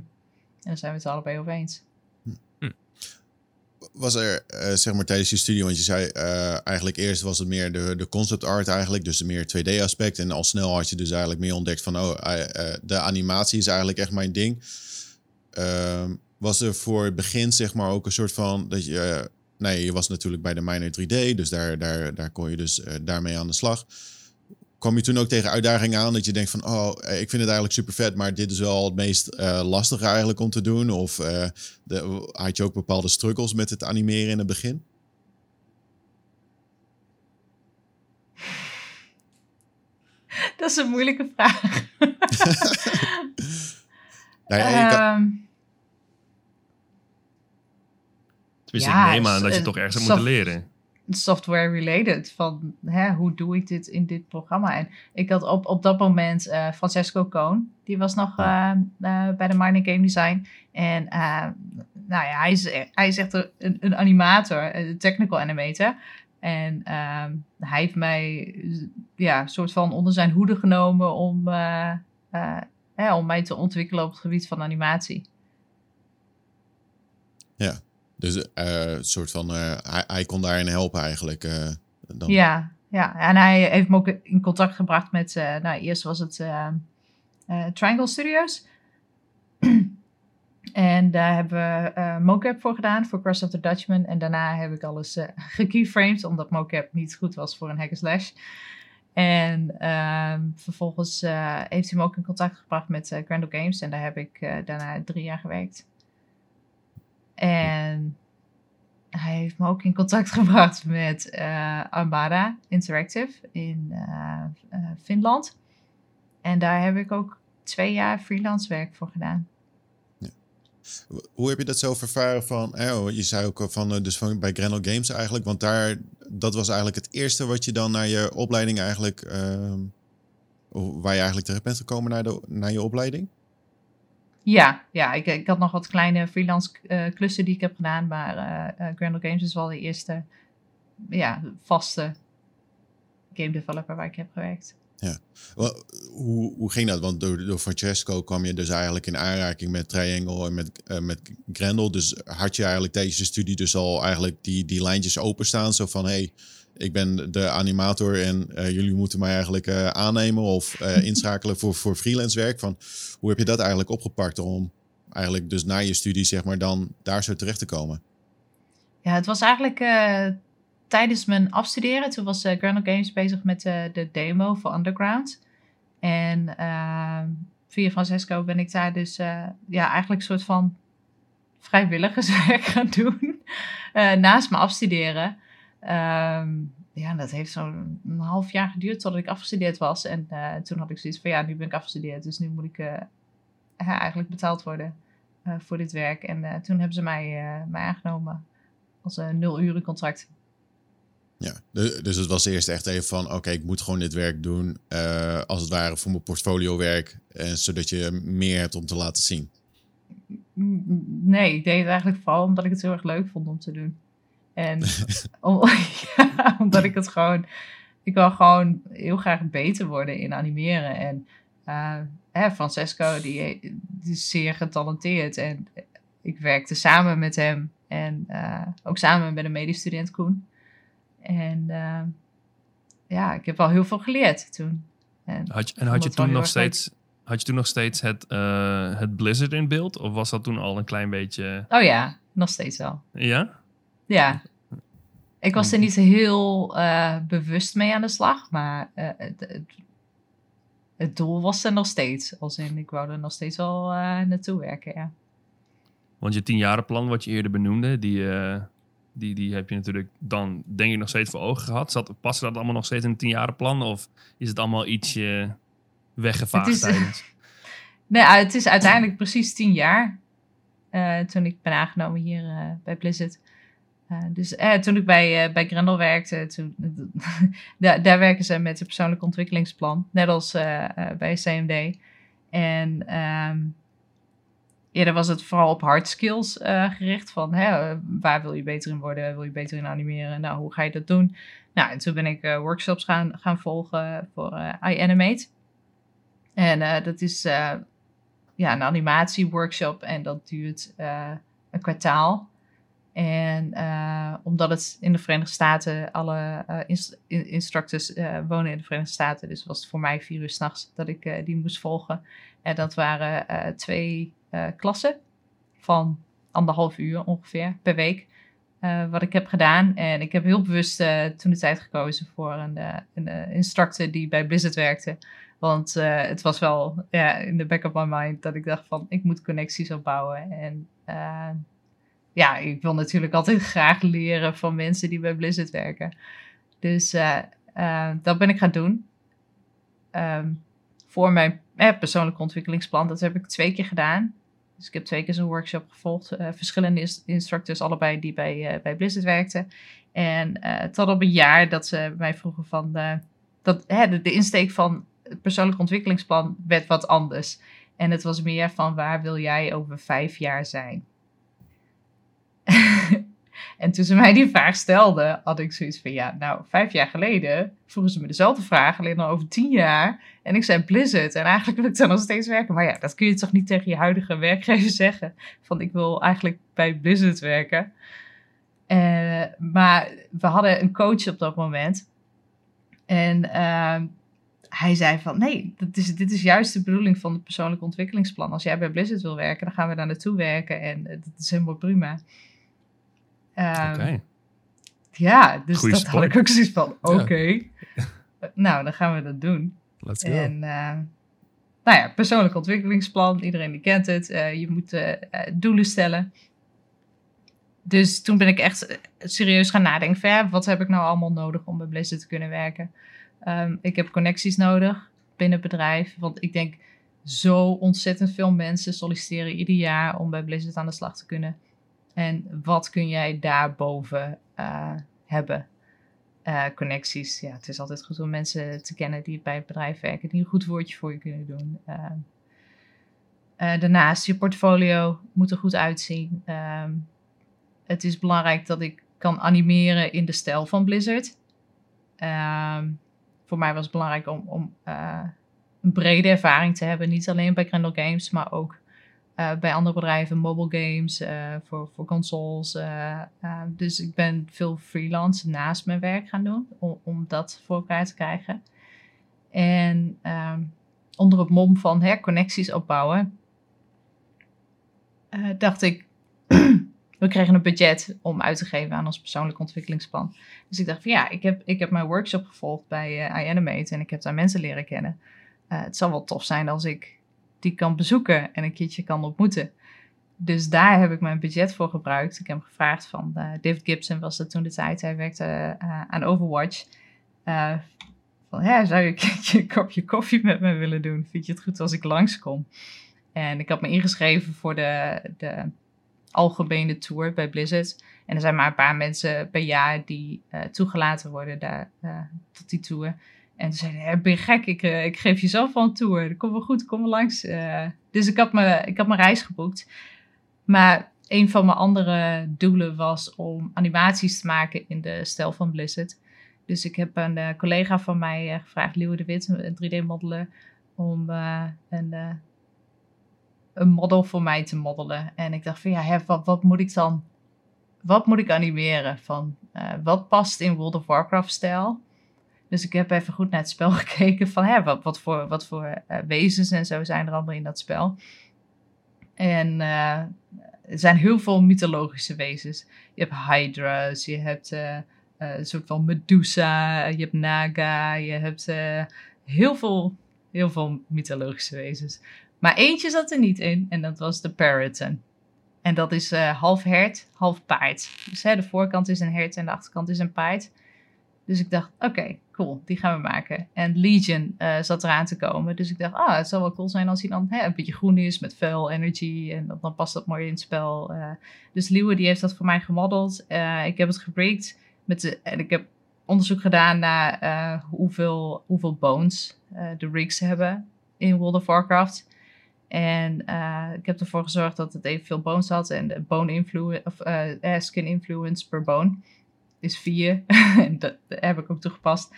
En dan zijn we het er allebei over eens. Was er, eh, zeg maar, tijdens je studie, want je zei eh, eigenlijk eerst was het meer de, de concept art eigenlijk, dus de meer 2D aspect. En al snel had je dus eigenlijk meer ontdekt van, oh, eh, de animatie is eigenlijk echt mijn ding. Ehm, was er voor het begin, zeg maar, ook een soort van, dat je, nee, je was natuurlijk bij de Minor 3D, dus daar, daar, daar kon je dus daarmee aan de slag. Kwam je toen ook tegen uitdagingen aan dat je denkt van, oh, eh, ik vind het eigenlijk super vet, maar dit is wel het meest eh, lastige eigenlijk om te doen? Of eh, de, had je ook bepaalde struggles met het animeren in het begin? [laughs] Dat is een moeilijke vraag. [laughs] Nou ja, Ehm, Ja, ik neem aan dat je toch ergens hebt moeten leren. Software related. Van hè, hoe doe ik dit in dit programma? En ik had op, op dat moment eh, Francesco Cohn. Die was nog eh, eh, bij de Mining Game Design. En nou ja, hij is, hij is echt een, een animator, een technical animator. En ehm, hij heeft mij ja, soort van onder zijn hoede genomen om, hè, om mij te ontwikkelen op het gebied van animatie. Dus eh, een soort van, eh, hij, hij kon daarin helpen eigenlijk. eh, dan. Ja, ja, en hij heeft me ook in contact gebracht met, nou eerst was het Triangle Studios. [clears throat] en daar hebben we eh, mocap voor gedaan, voor Cross of the Dutchman. En daarna heb ik alles eh [laughs] gekeyframed, omdat mocap niet goed was voor een hack slash. En ehm, vervolgens heeft hij me ook in contact gebracht met Grendel Games. En daar heb ik daarna drie jaar gewerkt. En hij heeft me ook in contact [laughs] gebracht met eh Armada Interactive in eh, eh, Finland. En daar heb ik ook twee jaar freelance werk voor gedaan. Hoe heb je dat zelf ervaren van, oh, je zei ook van, dus van bij Grendel Games eigenlijk, want daar, dat was eigenlijk het eerste wat je dan naar je opleiding eigenlijk, ehm, waar je eigenlijk terecht bent gekomen naar, de, naar je opleiding? Ja, ja ik, ik had nog wat kleine freelance eh, klussen die ik heb gedaan. Maar eh eh, Grendel Games is wel de eerste ja, vaste game developer waar ik heb gewerkt. Wel, Hoe, hoe ging dat? Want door, door Francesco kwam je dus eigenlijk in aanraking met Triangle en met, met Grendel. Dus had je eigenlijk tijdens studie dus al eigenlijk die, die lijntjes openstaan? Zo van, hé, hey, ik ben de animator en eh, jullie moeten mij eigenlijk eh, aannemen of eh, [laughs] inschakelen voor, voor freelance werk. Van, hoe heb je dat eigenlijk opgepakt om eigenlijk dus na je studie zeg maar dan daar zo terecht te komen? Ja, het was eigenlijk tijdens mijn afstuderen. Toen was Grendel Games bezig met de demo voor Underground. En via Francesco ben ik daar dus ja, eigenlijk een soort van vrijwilligerswerk [laughs] gaan doen. naast mijn afstuderen. Ehm, ja, dat heeft zo'n een half jaar geduurd totdat ik afgestudeerd was. En eh, toen had ik zoiets van, ja, nu ben ik afgestudeerd. Dus nu moet ik eh, eigenlijk betaald worden eh, voor dit werk. En toen hebben ze mij, mij aangenomen als een nul uren contract. Ja, dus het was eerst echt even van, oké, ik moet gewoon dit werk doen, als het ware voor mijn portfolio werk, en zodat je meer hebt om te laten zien. Nee, ik deed het eigenlijk vooral omdat ik het heel erg leuk vond om te doen. En [laughs] om- [laughs] ja, omdat ik het gewoon... Ik wil gewoon heel graag beter worden in animeren. En eh, hè, Francesco, die, die is zeer getalenteerd. En ik werkte samen met hem. En eh, ook samen met een medestudent Koen. En eh, ja, ik heb wel heel veel geleerd toen. En Had je, en had je toen nog leuk. steeds, had je toen nog steeds het, het Blizzard in beeld? Of was dat toen al een klein beetje... Oh ja, nog steeds wel. Ja? Ja. Ik was er Mhm. niet heel eh, bewust mee aan de slag, maar eh, het, het, het doel was er nog steeds. Als in, ik wou er nog steeds wel eh, naartoe werken, ja. Want je tienjarenplan wat je eerder benoemde, die, die, die heb je natuurlijk dan denk ik nog steeds voor ogen gehad. Zat, paste dat allemaal nog steeds in een tienjarenplan? Of is het allemaal ietsje weggevaagd Het is- tijdens? [laughs] Nee, het is uiteindelijk precies tien jaar toen ik ben aangenomen hier bij Blizzard. Eh, dus eh, toen ik bij, eh, bij Grendel werkte, toen, [laughs] daar, daar werken ze met een persoonlijk ontwikkelingsplan. Net als eh, bij CMD. En ehm eerder was het vooral op hard skills gericht. Van hè, waar wil je beter in worden? Wil je beter in animeren? Nou, hoe ga je dat doen? Nou, en toen ben ik workshops gaan, gaan volgen voor iAnimate. En dat is ja, een animatieworkshop en dat duurt een kwartaal. En eh, omdat het in de Verenigde Staten, alle in- instructors eh, wonen in de Verenigde Staten, dus was het voor mij vier uur s'nachts dat ik die moest volgen. En dat waren twee klassen van anderhalf uur ongeveer per week. wat ik heb gedaan. En ik heb heel bewust toen de tijd gekozen voor een, een instructor die bij Blizzard werkte. Want het was wel in de back of my mind dat ik dacht van ik moet connecties opbouwen. En ja, ik wil natuurlijk altijd [laughs] graag leren van mensen die bij Blizzard werken. Dus eh, eh, dat ben ik gaan doen. Ehm, voor mijn eh, persoonlijke ontwikkelingsplan. Dat heb ik twee keer gedaan. Dus ik heb twee keer zo'n workshop gevolgd. eh, verschillende ins- instructors, allebei die bij, bij Blizzard werkten. En tot op een jaar dat ze mij vroegen van... dat, hè, de, de insteek van het persoonlijk ontwikkelingsplan werd wat anders. En het was meer van waar wil jij over vijf jaar zijn? En toen ze mij die vraag stelden, had ik zoiets van ja, nou, vijf jaar geleden vroegen ze me dezelfde vraag, alleen dan over tien jaar. En ik zei Blizzard en eigenlijk wil ik daar nog steeds werken. Maar ja, dat kun je toch niet tegen je huidige werkgever [laughs] zeggen. Van ik wil eigenlijk bij Blizzard werken. Eh, maar we hadden een coach op dat moment. En ehm, hij zei van nee, dat is, dit is juist de bedoeling van het persoonlijk ontwikkelingsplan. Als jij bij Blizzard wil werken, dan gaan we daar naartoe werken en eh, dat is helemaal prima. Ehm. Ja, dus Goeie dat had ik ook zoiets van, oké. Ja. nou, dan gaan we dat doen. Let's go. En uh, nou ja, persoonlijk ontwikkelingsplan, iedereen die kent het. Uh, je moet uh, doelen stellen. Dus toen ben ik echt serieus gaan nadenken van, ja, wat heb ik nou allemaal nodig om bij Blizzard te kunnen werken? Um, ik heb connecties nodig binnen het bedrijf, want ik denk zo ontzettend veel mensen solliciteren ieder jaar om bij Blizzard aan de slag te kunnen. En wat kun jij daarboven uh, hebben? Uh, connecties. Ja, het is altijd goed om mensen te kennen die bij het bedrijf werken, die een goed woordje voor je kunnen doen. Uh, daarnaast, je portfolio moet er goed uitzien. Um, het is belangrijk dat ik kan animeren in de stijl van Blizzard. Um, voor mij was het belangrijk om, om een brede ervaring te hebben. Niet alleen bij Grendel Games, maar ook uh, bij andere bedrijven, mobile games, uh, voor, voor consoles. Uh, dus ik ben veel freelance naast mijn werk gaan doen om, om dat voor elkaar te krijgen. En um, onder het mom van hè, connecties opbouwen, dacht ik, [clears throat] we kregen een budget om uit te geven aan ons persoonlijk ontwikkelingsplan. Dus ik dacht van ja, ik heb, ik heb mijn workshop gevolgd bij iAnimate en ik heb daar mensen leren kennen. Het zal wel tof zijn als ik die kan bezoeken en een keertje kan ontmoeten. Dus daar heb ik mijn budget voor gebruikt. Ik heb gevraagd van uh, David Gibson, was dat toen de tijd. Hij werkte uh, aan Overwatch. Uh, van, ja, zou je een kopje koffie met me willen doen? Vind je het goed als ik langskom? En ik had me ingeschreven voor de, de algemene tour bij Blizzard. En er zijn maar een paar mensen per jaar die eh, toegelaten worden daar, eh, tot die tour. En zeiden ze, ben je gek, ik, eh, geef je zelf wel een tour. Komt wel goed, kom maar langs. Eh, dus ik had, me, ik had mijn reis geboekt. Maar een van mijn andere doelen was om animaties te maken in de stijl van Blizzard. Dus ik heb een eh, collega van mij gevraagd, Leeuwen de Wit, een 3D-modeler, om een, een model voor mij te modellen. En ik dacht van ja, wat, wat moet ik dan, wat moet ik animeren? Van, wat past in World of Warcraft-stijl? Dus ik heb even goed naar het spel [laughs] gekeken van hè, wat, wat voor, wat voor eh, wezens en zo zijn er allemaal in dat spel. En eh, er zijn heel veel mythologische wezens. Je hebt Hydra's, je hebt eh, een soort van Medusa, je hebt Naga, je hebt heel, veel, heel veel mythologische wezens. Maar eentje zat er niet in en dat was de Paraton. En dat is half hert, half paard. Dus hè, de voorkant is een hert en de achterkant is een paard. Dus ik dacht, oké, cool, die gaan we maken. En Legion eh, zat eraan te komen. Dus ik dacht, ah, het zou wel cool zijn als hij dan hè, een beetje groen is met fel energy. En dan, past dat mooi in het spel. Eh, dus Liewe die heeft dat voor mij gemodeld. Eh, ik heb het gebreakt. Met de, en ik heb onderzoek gedaan naar hoeveel, hoeveel bones de rigs hebben in World of Warcraft. En ik heb ervoor gezorgd dat het evenveel bones had. En de bone influence, of skin influence per bone is 4. [laughs] en dat heb ik ook toegepast.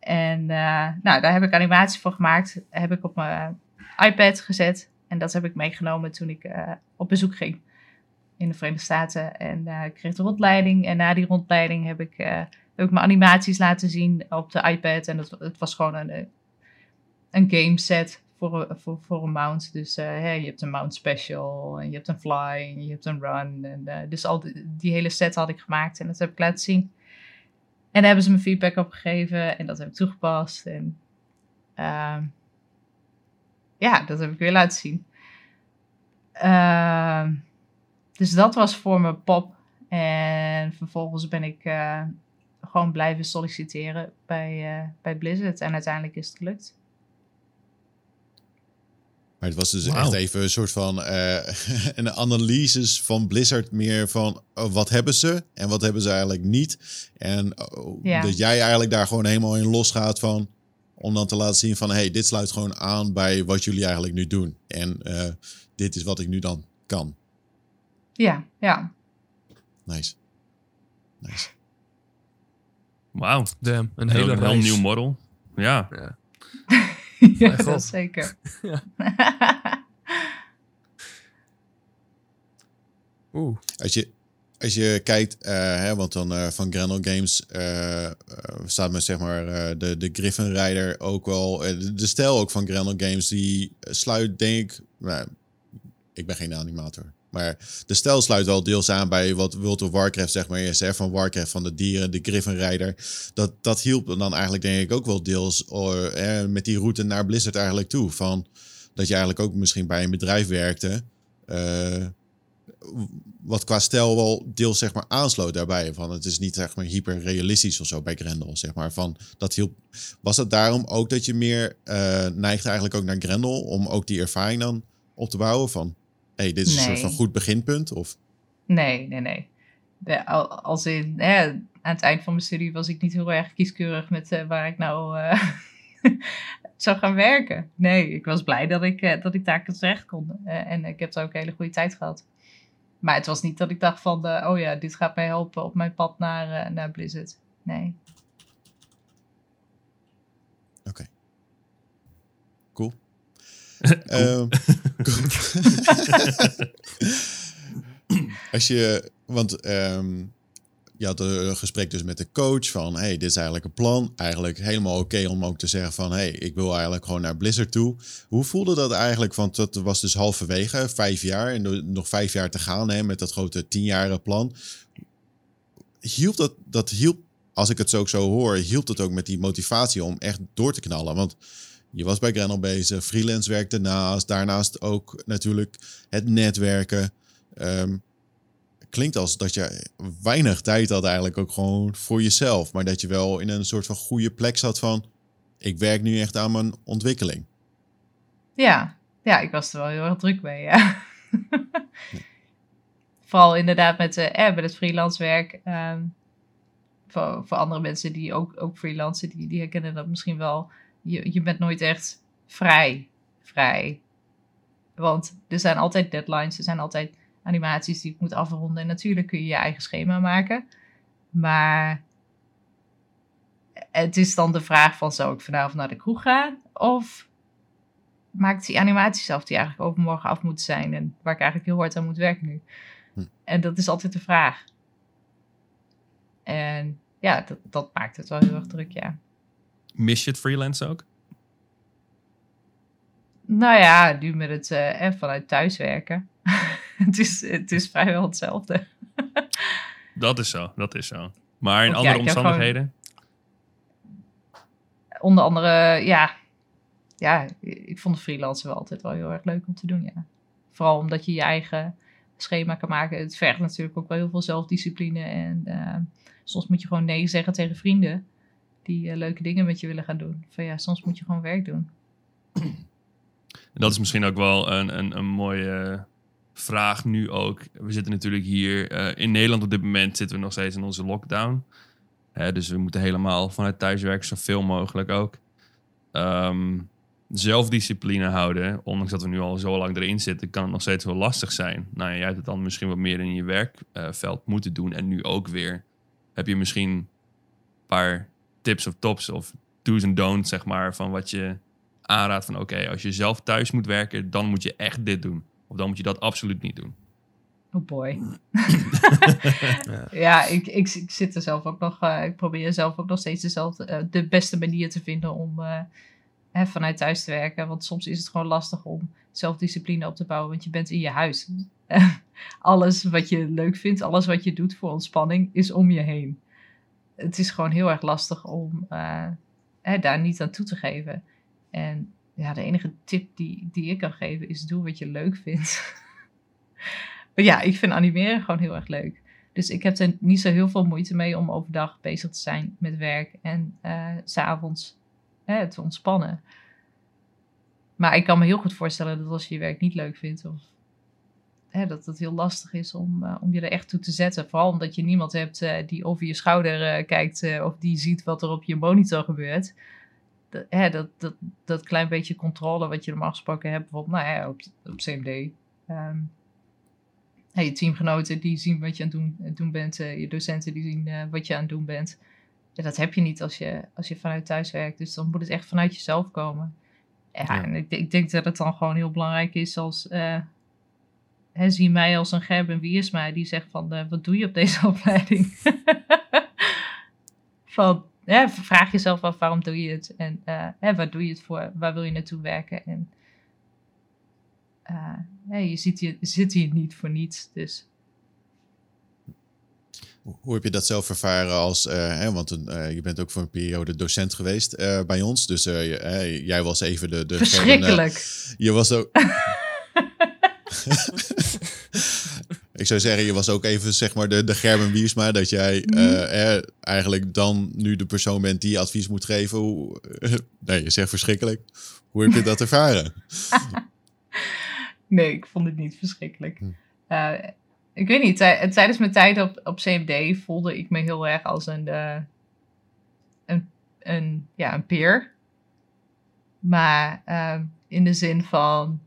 En eh, nou, daar heb ik animatie voor gemaakt. Heb ik op mijn iPad gezet. En dat heb ik meegenomen toen ik eh, op bezoek ging in de Verenigde Staten. En eh, ik kreeg de rondleiding. En na die rondleiding heb ik, heb mijn animaties laten zien op de iPad. En dat, het was gewoon een, een game set voor, voor, een mount. Dus eh, je hebt een mount special. En je hebt een fly. En je hebt een run. En, eh, dus al die, hele set had ik gemaakt. En dat heb ik laten zien. En daar hebben ze me feedback op gegeven. En dat heb ik toegepast. En ehm, ja, dat heb ik weer laten zien. Ehm, dus dat was voor me pop. En vervolgens ben ik eh, gewoon blijven solliciteren bij, bij Blizzard. En uiteindelijk is het gelukt. Maar het was dus echt even een soort van eh, [laughs] een analyses van Blizzard meer van oh, wat hebben ze en wat hebben ze eigenlijk niet. En oh, Ja. dat jij eigenlijk daar gewoon helemaal in losgaat van om dan te laten zien van hey, dit sluit gewoon aan bij wat jullie eigenlijk nu doen. En eh, dit is wat ik nu dan kan. Ja, ja. Nice. Nice. Wauw. Damn, een Heel, hele heel reis. nieuw model. Ja. Ja. [laughs] [laughs] ja Mijn god. dat zeker. [laughs] Ja. [laughs] Oeh, Als je, als je kijkt, eh, hè, want dan eh, van Grendel Games eh, staat me zeg maar eh, de, de Griffin Rider ook wel. de, de stijl ook van Grendel Games, die sluit denk ik. Nou, ik ben geen animator. Maar de stijl sluit wel deels aan bij wat World of Warcraft zeg maar is. Hè, van Warcraft, van de dieren, de Griffin. Dat, dat hielp dan eigenlijk denk ik ook wel deels eh, met die route naar Blizzard eigenlijk toe. Van, dat je eigenlijk ook misschien bij een bedrijf werkte. eh, wat qua stijl wel deels zeg maar aansloot daarbij. Van het is niet zeg maar hyper realistisch of zo bij Grendel, zeg maar. Van dat hielp. Was het daarom ook dat je meer eh neigt eigenlijk ook naar Grendel om ook die ervaring dan op te bouwen van, hey, dit is een soort van goed beginpunt of Nee, nee, nee. De, als in, hè, aan het eind van mijn studie was ik niet heel erg kieskeurig met eh, waar ik nou eh, [laughs] zou gaan werken. Nee, ik was blij dat ik, eh, dat ik daar terecht kon. En ik heb daar ook een hele goede tijd gehad. Maar het was niet dat ik dacht van, oh ja, dit gaat mij helpen op mijn pad naar, naar Blizzard. Nee. Oké. Ehm. [laughs] Als je, want ehm, je had een gesprek dus met de coach van, hey, dit is eigenlijk een plan. Eigenlijk helemaal oké om ook te zeggen van, hey, ik wil eigenlijk gewoon naar Blizzard toe. Hoe voelde dat eigenlijk? Want dat was dus halverwege, vijf jaar en nog vijf jaar te gaan hè, met dat grote tienjaren plan. Hielp dat, dat hielp, als ik het zo ook zo hoor, hielp het ook met die motivatie om echt door te knallen? Want je was bij Grendel bezig, freelance werk daarnaast, daarnaast ook natuurlijk het netwerken. Ehm, klinkt als dat je weinig tijd had eigenlijk ook gewoon voor jezelf, maar dat je wel in een soort van goede plek zat van, ik werk nu echt aan mijn ontwikkeling. Ja, ja, ik was er wel heel erg druk mee, [laughs] vooral inderdaad met, eh, eh, met het freelance werk. ehm, voor, voor andere mensen die ook, ook freelancen, die, die herkennen dat misschien wel. Je, je bent nooit echt vrij. Vrij. Want er zijn altijd deadlines, er zijn altijd animaties die ik moet afronden. En natuurlijk kun je je eigen schema maken. Maar het is dan de vraag van, zou ik vanavond naar de kroeg gaan? Of maakt die animaties af die eigenlijk overmorgen af moeten zijn en waar ik eigenlijk heel hard aan moet werken nu. Hm. En dat is altijd de vraag. En ja, dat, dat maakt het wel heel erg druk, ja. Mis je het freelance ook? Nou ja, nu met het eh, eh, vanuit thuiswerken. [laughs] het, is, het is [laughs] vrijwel hetzelfde. [laughs] Dat is zo, dat is zo. Maar in Want andere omstandigheden? Onder andere, ja, ja, ik vond freelancen wel altijd wel heel erg leuk om te doen, ja. Vooral omdat je je eigen schema kan maken. Het vergt natuurlijk ook wel heel veel zelfdiscipline. En eh, soms moet je gewoon nee zeggen tegen vrienden die eh, leuke dingen met je willen gaan doen. Van ja, soms moet je gewoon werk doen. En dat is misschien ook wel een, een, een mooie vraag nu ook. We zitten natuurlijk hier eh, in Nederland op dit moment zitten we nog steeds in onze lockdown. Dus we moeten helemaal vanuit thuis werken, zoveel mogelijk ook. Ehm, zelfdiscipline houden, ondanks dat we nu al zo lang erin zitten, kan het nog steeds wel lastig zijn. Nou, jij hebt het dan misschien wat meer in je werkveld moeten doen en nu ook weer. Heb je misschien een paar tips of tops of do's en don'ts, zeg maar, van wat je aanraadt van oké, als je zelf thuis moet werken, dan moet je echt dit doen. Of dan moet je dat absoluut niet doen. Oh boy. [laughs] ja, ik, ik, ik zit er zelf ook nog. eh, ik probeer zelf ook nog steeds dezelfde, eh, de beste manier te vinden om eh, hè, vanuit thuis te werken. Want soms is het gewoon lastig om zelfdiscipline op te bouwen, want je bent in je huis. [laughs] alles wat je leuk vindt, alles wat je doet voor ontspanning, is om je heen. Het is gewoon heel erg lastig om eh, daar niet aan toe te geven. En ja, de enige tip die, die ik kan geven is: doe wat je leuk vindt. [laughs] Maar ja, ik vind animeren gewoon heel erg leuk. Dus ik heb er niet zo heel veel moeite mee om overdag bezig te zijn met werk en s s'avonds te ontspannen. Maar ik kan me heel goed voorstellen dat als je je werk niet leuk vindt, of hè, dat het heel lastig is om, eh, om je er echt toe te zetten. Vooral omdat je niemand hebt eh, die over je schouder eh, kijkt of die ziet wat er op je monitor gebeurt. Dat, hè, dat, dat, dat klein beetje controle wat je normaal gesproken hebt, bijvoorbeeld nou ja, op, op CMD. Ehm, ja, je teamgenoten die zien wat je aan het doen, doen bent, je docenten die zien wat je aan het doen bent. Ja, dat heb je niet als je, als je vanuit thuis werkt. Dus dan moet het echt vanuit jezelf komen. Ja, Ja. en ik, ik denk dat het dan gewoon heel belangrijk is als... hè, zie mij als een Gerben Wiersma die zegt van... eh, wat doe je op deze [laughs] opleiding? van, hè, vraag jezelf af waarom doe je het? En eh, hè, waar doe je het voor? Waar wil je naartoe werken? En eh, hè, je zit hier, zit hier niet voor niets. Dus Hoe heb je dat zelf ervaren als, hè, want een, je bent ook voor een periode docent geweest bij ons. Dus jij was even de... de verschrikkelijk. je was ook... [laughs] Ik zou zeggen, je was ook even zeg maar de, de Gerben Wiersma. Dat jij eh, eh, eigenlijk dan nu de persoon bent die advies moet geven. Hoe, [laughs] nee, je zegt verschrikkelijk. Hoe heb je dat [laughs] ervaren? Nee, ik vond het niet verschrikkelijk. Hm. Eh, ik weet niet, tij- tijdens mijn tijd op, op CMD voelde ik me heel erg als een, eh, een, een, ja, een peer. Maar eh, in de zin van.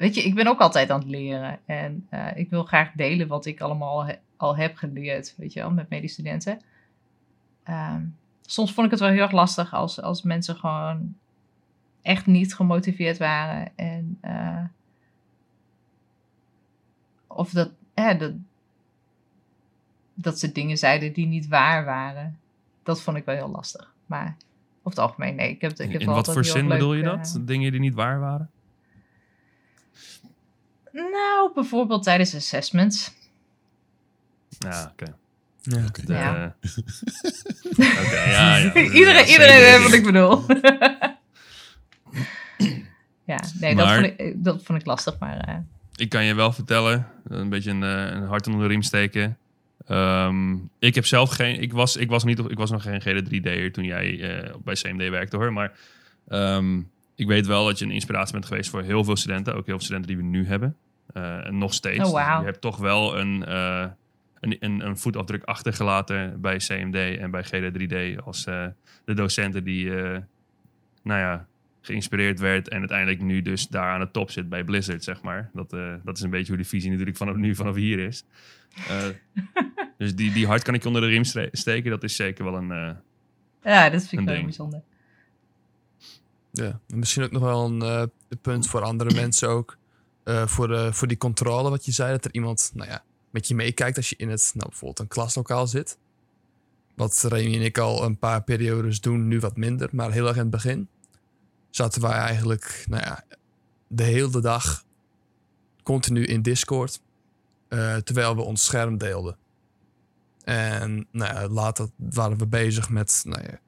Weet je, ik ben ook altijd aan het leren. En eh, ik wil graag delen wat ik allemaal he- al heb geleerd, weet je wel, met medestudenten. Ehm, soms vond ik het wel heel erg lastig als, als mensen gewoon echt niet gemotiveerd waren. En eh, of dat, hè, dat, dat ze dingen zeiden die niet waar waren. Dat vond ik wel heel lastig. Maar over het algemeen, nee. Ik heb, ik heb In wat voor zin bedoel je dat? eh, Dingen die niet waar waren? Nou, bijvoorbeeld tijdens assessments. Ja, oké. Ja. De- Ja. [laughs] Oké, ja, ja. [laughs] iedereen Ja, iedereen weet wat ik bedoel. [laughs] ja, nee, dat, vond ik, dat vond ik lastig. Maar eh, Ik kan je wel vertellen, een beetje een, eh, een hart onder de riem steken. Ehm, ik heb zelf geen, ik was, ik was, niet, ik was nog geen GD3D'er toen jij eh, bij CMD werkte hoor. Maar ehm, ik weet wel dat je een inspiratie bent geweest voor heel veel studenten. Ook heel veel studenten die we nu hebben. Eh, nog steeds. Oh, Dus je hebt toch wel een, eh, een, een, een voetafdruk achtergelaten bij CMD en bij GD3D als eh, de docenten die, nou ja, geïnspireerd werd en uiteindelijk nu dus daar aan de top zit bij Blizzard, zeg maar. Dat, dat is een beetje hoe de visie natuurlijk vanaf nu vanaf hier is. [laughs] Dus die, die hard kan ik onder de riem steken. Dat is zeker wel een... Ja, dat vind ik wel ding. bijzonder. Misschien ook nog wel een eh, punt voor andere mensen ook. Eh, voor, de, voor die controle, wat je zei, dat er iemand nou ja, met je meekijkt als je in het, nou, bijvoorbeeld een klaslokaal zit. Wat Remy en ik al een paar periodes doen, nu wat minder, maar heel erg in het begin. Zaten wij eigenlijk, nou ja, de hele dag continu in Discord, eh, terwijl we ons scherm deelden. En nou later waren we bezig met, nou ja,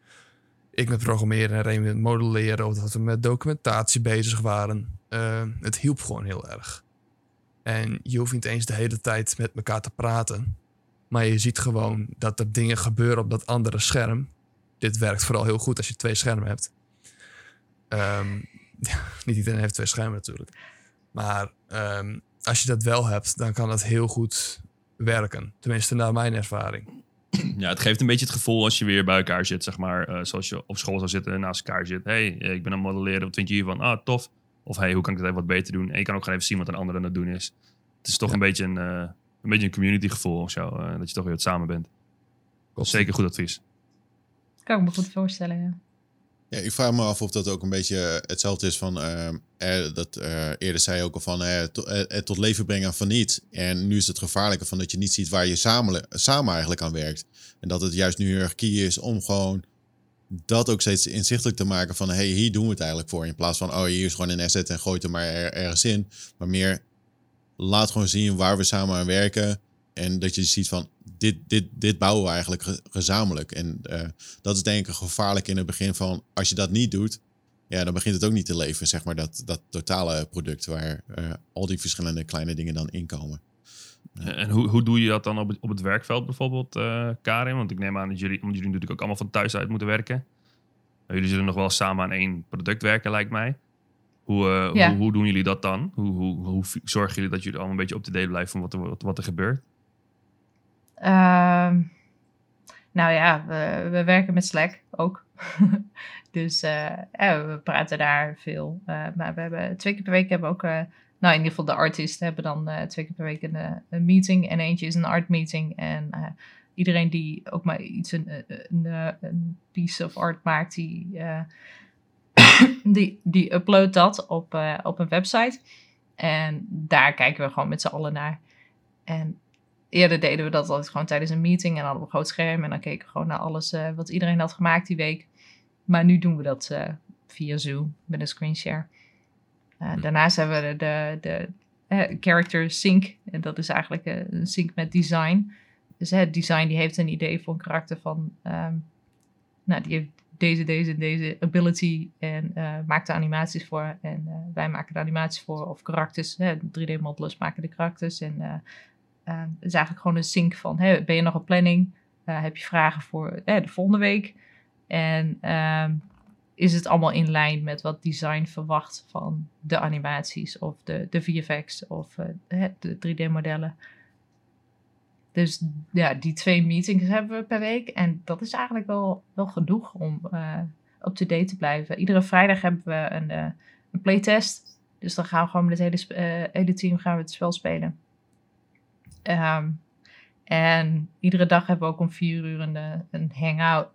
ik met programmeren en Remy met modelleren. Of dat we met documentatie bezig waren. Eh, het hielp gewoon heel erg. En je hoeft niet eens de hele tijd met elkaar te praten. Maar je ziet gewoon dat er dingen gebeuren op dat andere scherm. Dit werkt vooral heel goed als je twee schermen hebt. Ehm, [laughs] ja, niet iedereen heeft twee schermen natuurlijk. Maar ehm, als je dat wel hebt, dan kan dat heel goed werken. Tenminste, naar mijn ervaring. Ja, het geeft een beetje het gevoel als je weer bij elkaar zit, zeg maar. eh, zoals je op school zou zitten en naast elkaar zit. hey, eh, ik ben aan het modelleren. Wat vind je hiervan? Ah, tof. Of hey, hoe kan ik het even wat beter doen? En je kan ook gewoon even zien wat een ander aan het doen is. Het is toch Ja. een beetje een, eh, een beetje een community gevoel of zo. dat je toch weer wat samen bent. Zeker goed advies. Kan ik me goed voorstellen, ja. Ja, ik vraag me af of dat ook een beetje hetzelfde is van... ehm, er, dat eh, eerder zei ook al van eh, eh, het tot leven brengen van niet. En nu is het gevaarlijke van dat je niet ziet waar je samen, eigenlijk aan werkt. En dat het juist nu heel erg key is om gewoon dat ook steeds inzichtelijk te maken van... hey, hier doen we het eigenlijk voor. In plaats van, oh, hier is gewoon een asset en gooi het er maar er- ergens in. Maar meer, laat gewoon zien waar we samen aan werken. En dat je ziet van, dit, dit, dit bouwen we eigenlijk ge- gezamenlijk. En eh, dat is denk ik gevaarlijk in het begin van, als je dat niet doet, ja, dan begint het ook niet te leven, zeg maar, dat, dat totale product waar eh, al die verschillende kleine dingen dan inkomen. En hoe, hoe doe je dat dan op het, op het werkveld bijvoorbeeld, eh, Karin? Want ik neem aan dat jullie, omdat jullie natuurlijk ook allemaal van thuis uit moeten werken. Eh, jullie zullen nog wel samen aan één product werken, lijkt mij. Hoe, eh, Ja. hoe, hoe doen jullie dat dan? Hoe, hoe, hoe zorgen jullie dat jullie allemaal een beetje op te date blijven van wat er, wat, wat er gebeurt? Ehm, nou ja, we, we werken met Slack ook. [laughs] dus eh, ja, we praten daar veel. Eh, maar we hebben twee keer per week hebben ook... eh, nou, in ieder geval de artiesten hebben dan twee keer per week een, meeting. En eentje is een art meeting. En iedereen die ook maar iets, een, een, een, piece of art maakt, die, eh, [coughs] die, die uploadt dat op, op een website. En daar kijken we gewoon met z'n allen naar. En eerder deden we dat altijd gewoon tijdens een meeting. En hadden we een groot scherm. En dan keken we gewoon naar alles eh, wat iedereen had gemaakt die week. Maar nu doen we dat eh, via Zoom met een screenshare. Eh, daarnaast hebben we de, de, de character sync. En dat is eigenlijk een sync met design. Dus het design die heeft een idee voor een karakter van... ehm, nou, die heeft deze, deze, deze ability en maakt de animaties voor. En wij maken de animaties voor. Of karakters. 3D-modelers maken de karakters. En eh, eh, het is eigenlijk gewoon een sync van... Ben je nog op planning? Eh, heb je vragen voor de volgende week? En ehm, is het allemaal in lijn met wat design verwacht van de animaties of de, de VFX of eh, de 3D-modellen. Dus ja, die twee meetings hebben we per week. En dat is eigenlijk wel, wel genoeg om eh up-to-date te blijven. Iedere vrijdag hebben we een, een playtest. Dus dan gaan we gewoon met het hele, hele team gaan we het spel spelen. Ehm, en iedere dag hebben we ook om vier uur een, eh, een hangout.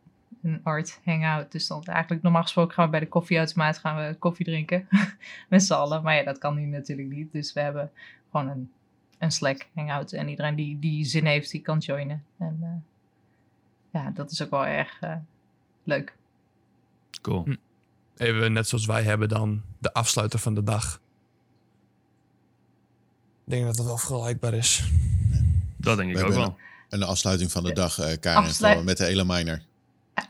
Een art hangout. Dus dan eigenlijk normaal gesproken gaan we bij de koffieautomaat gaan we koffie drinken. [laughs] met z'n allen. Maar ja, dat kan nu natuurlijk niet. Dus we hebben gewoon een, een Slack hangout. En iedereen die, die zin heeft, die kan joinen. En eh, ja, dat is ook wel erg eh, leuk. Cool. Hm. Even net zoals wij hebben dan de afsluiter van de dag. Ik denk dat dat wel vergelijkbaar is. Dat denk ik We ook hebben- wel. En de afsluiting van de dag, eh Karin, Afsluit- met de hele miner.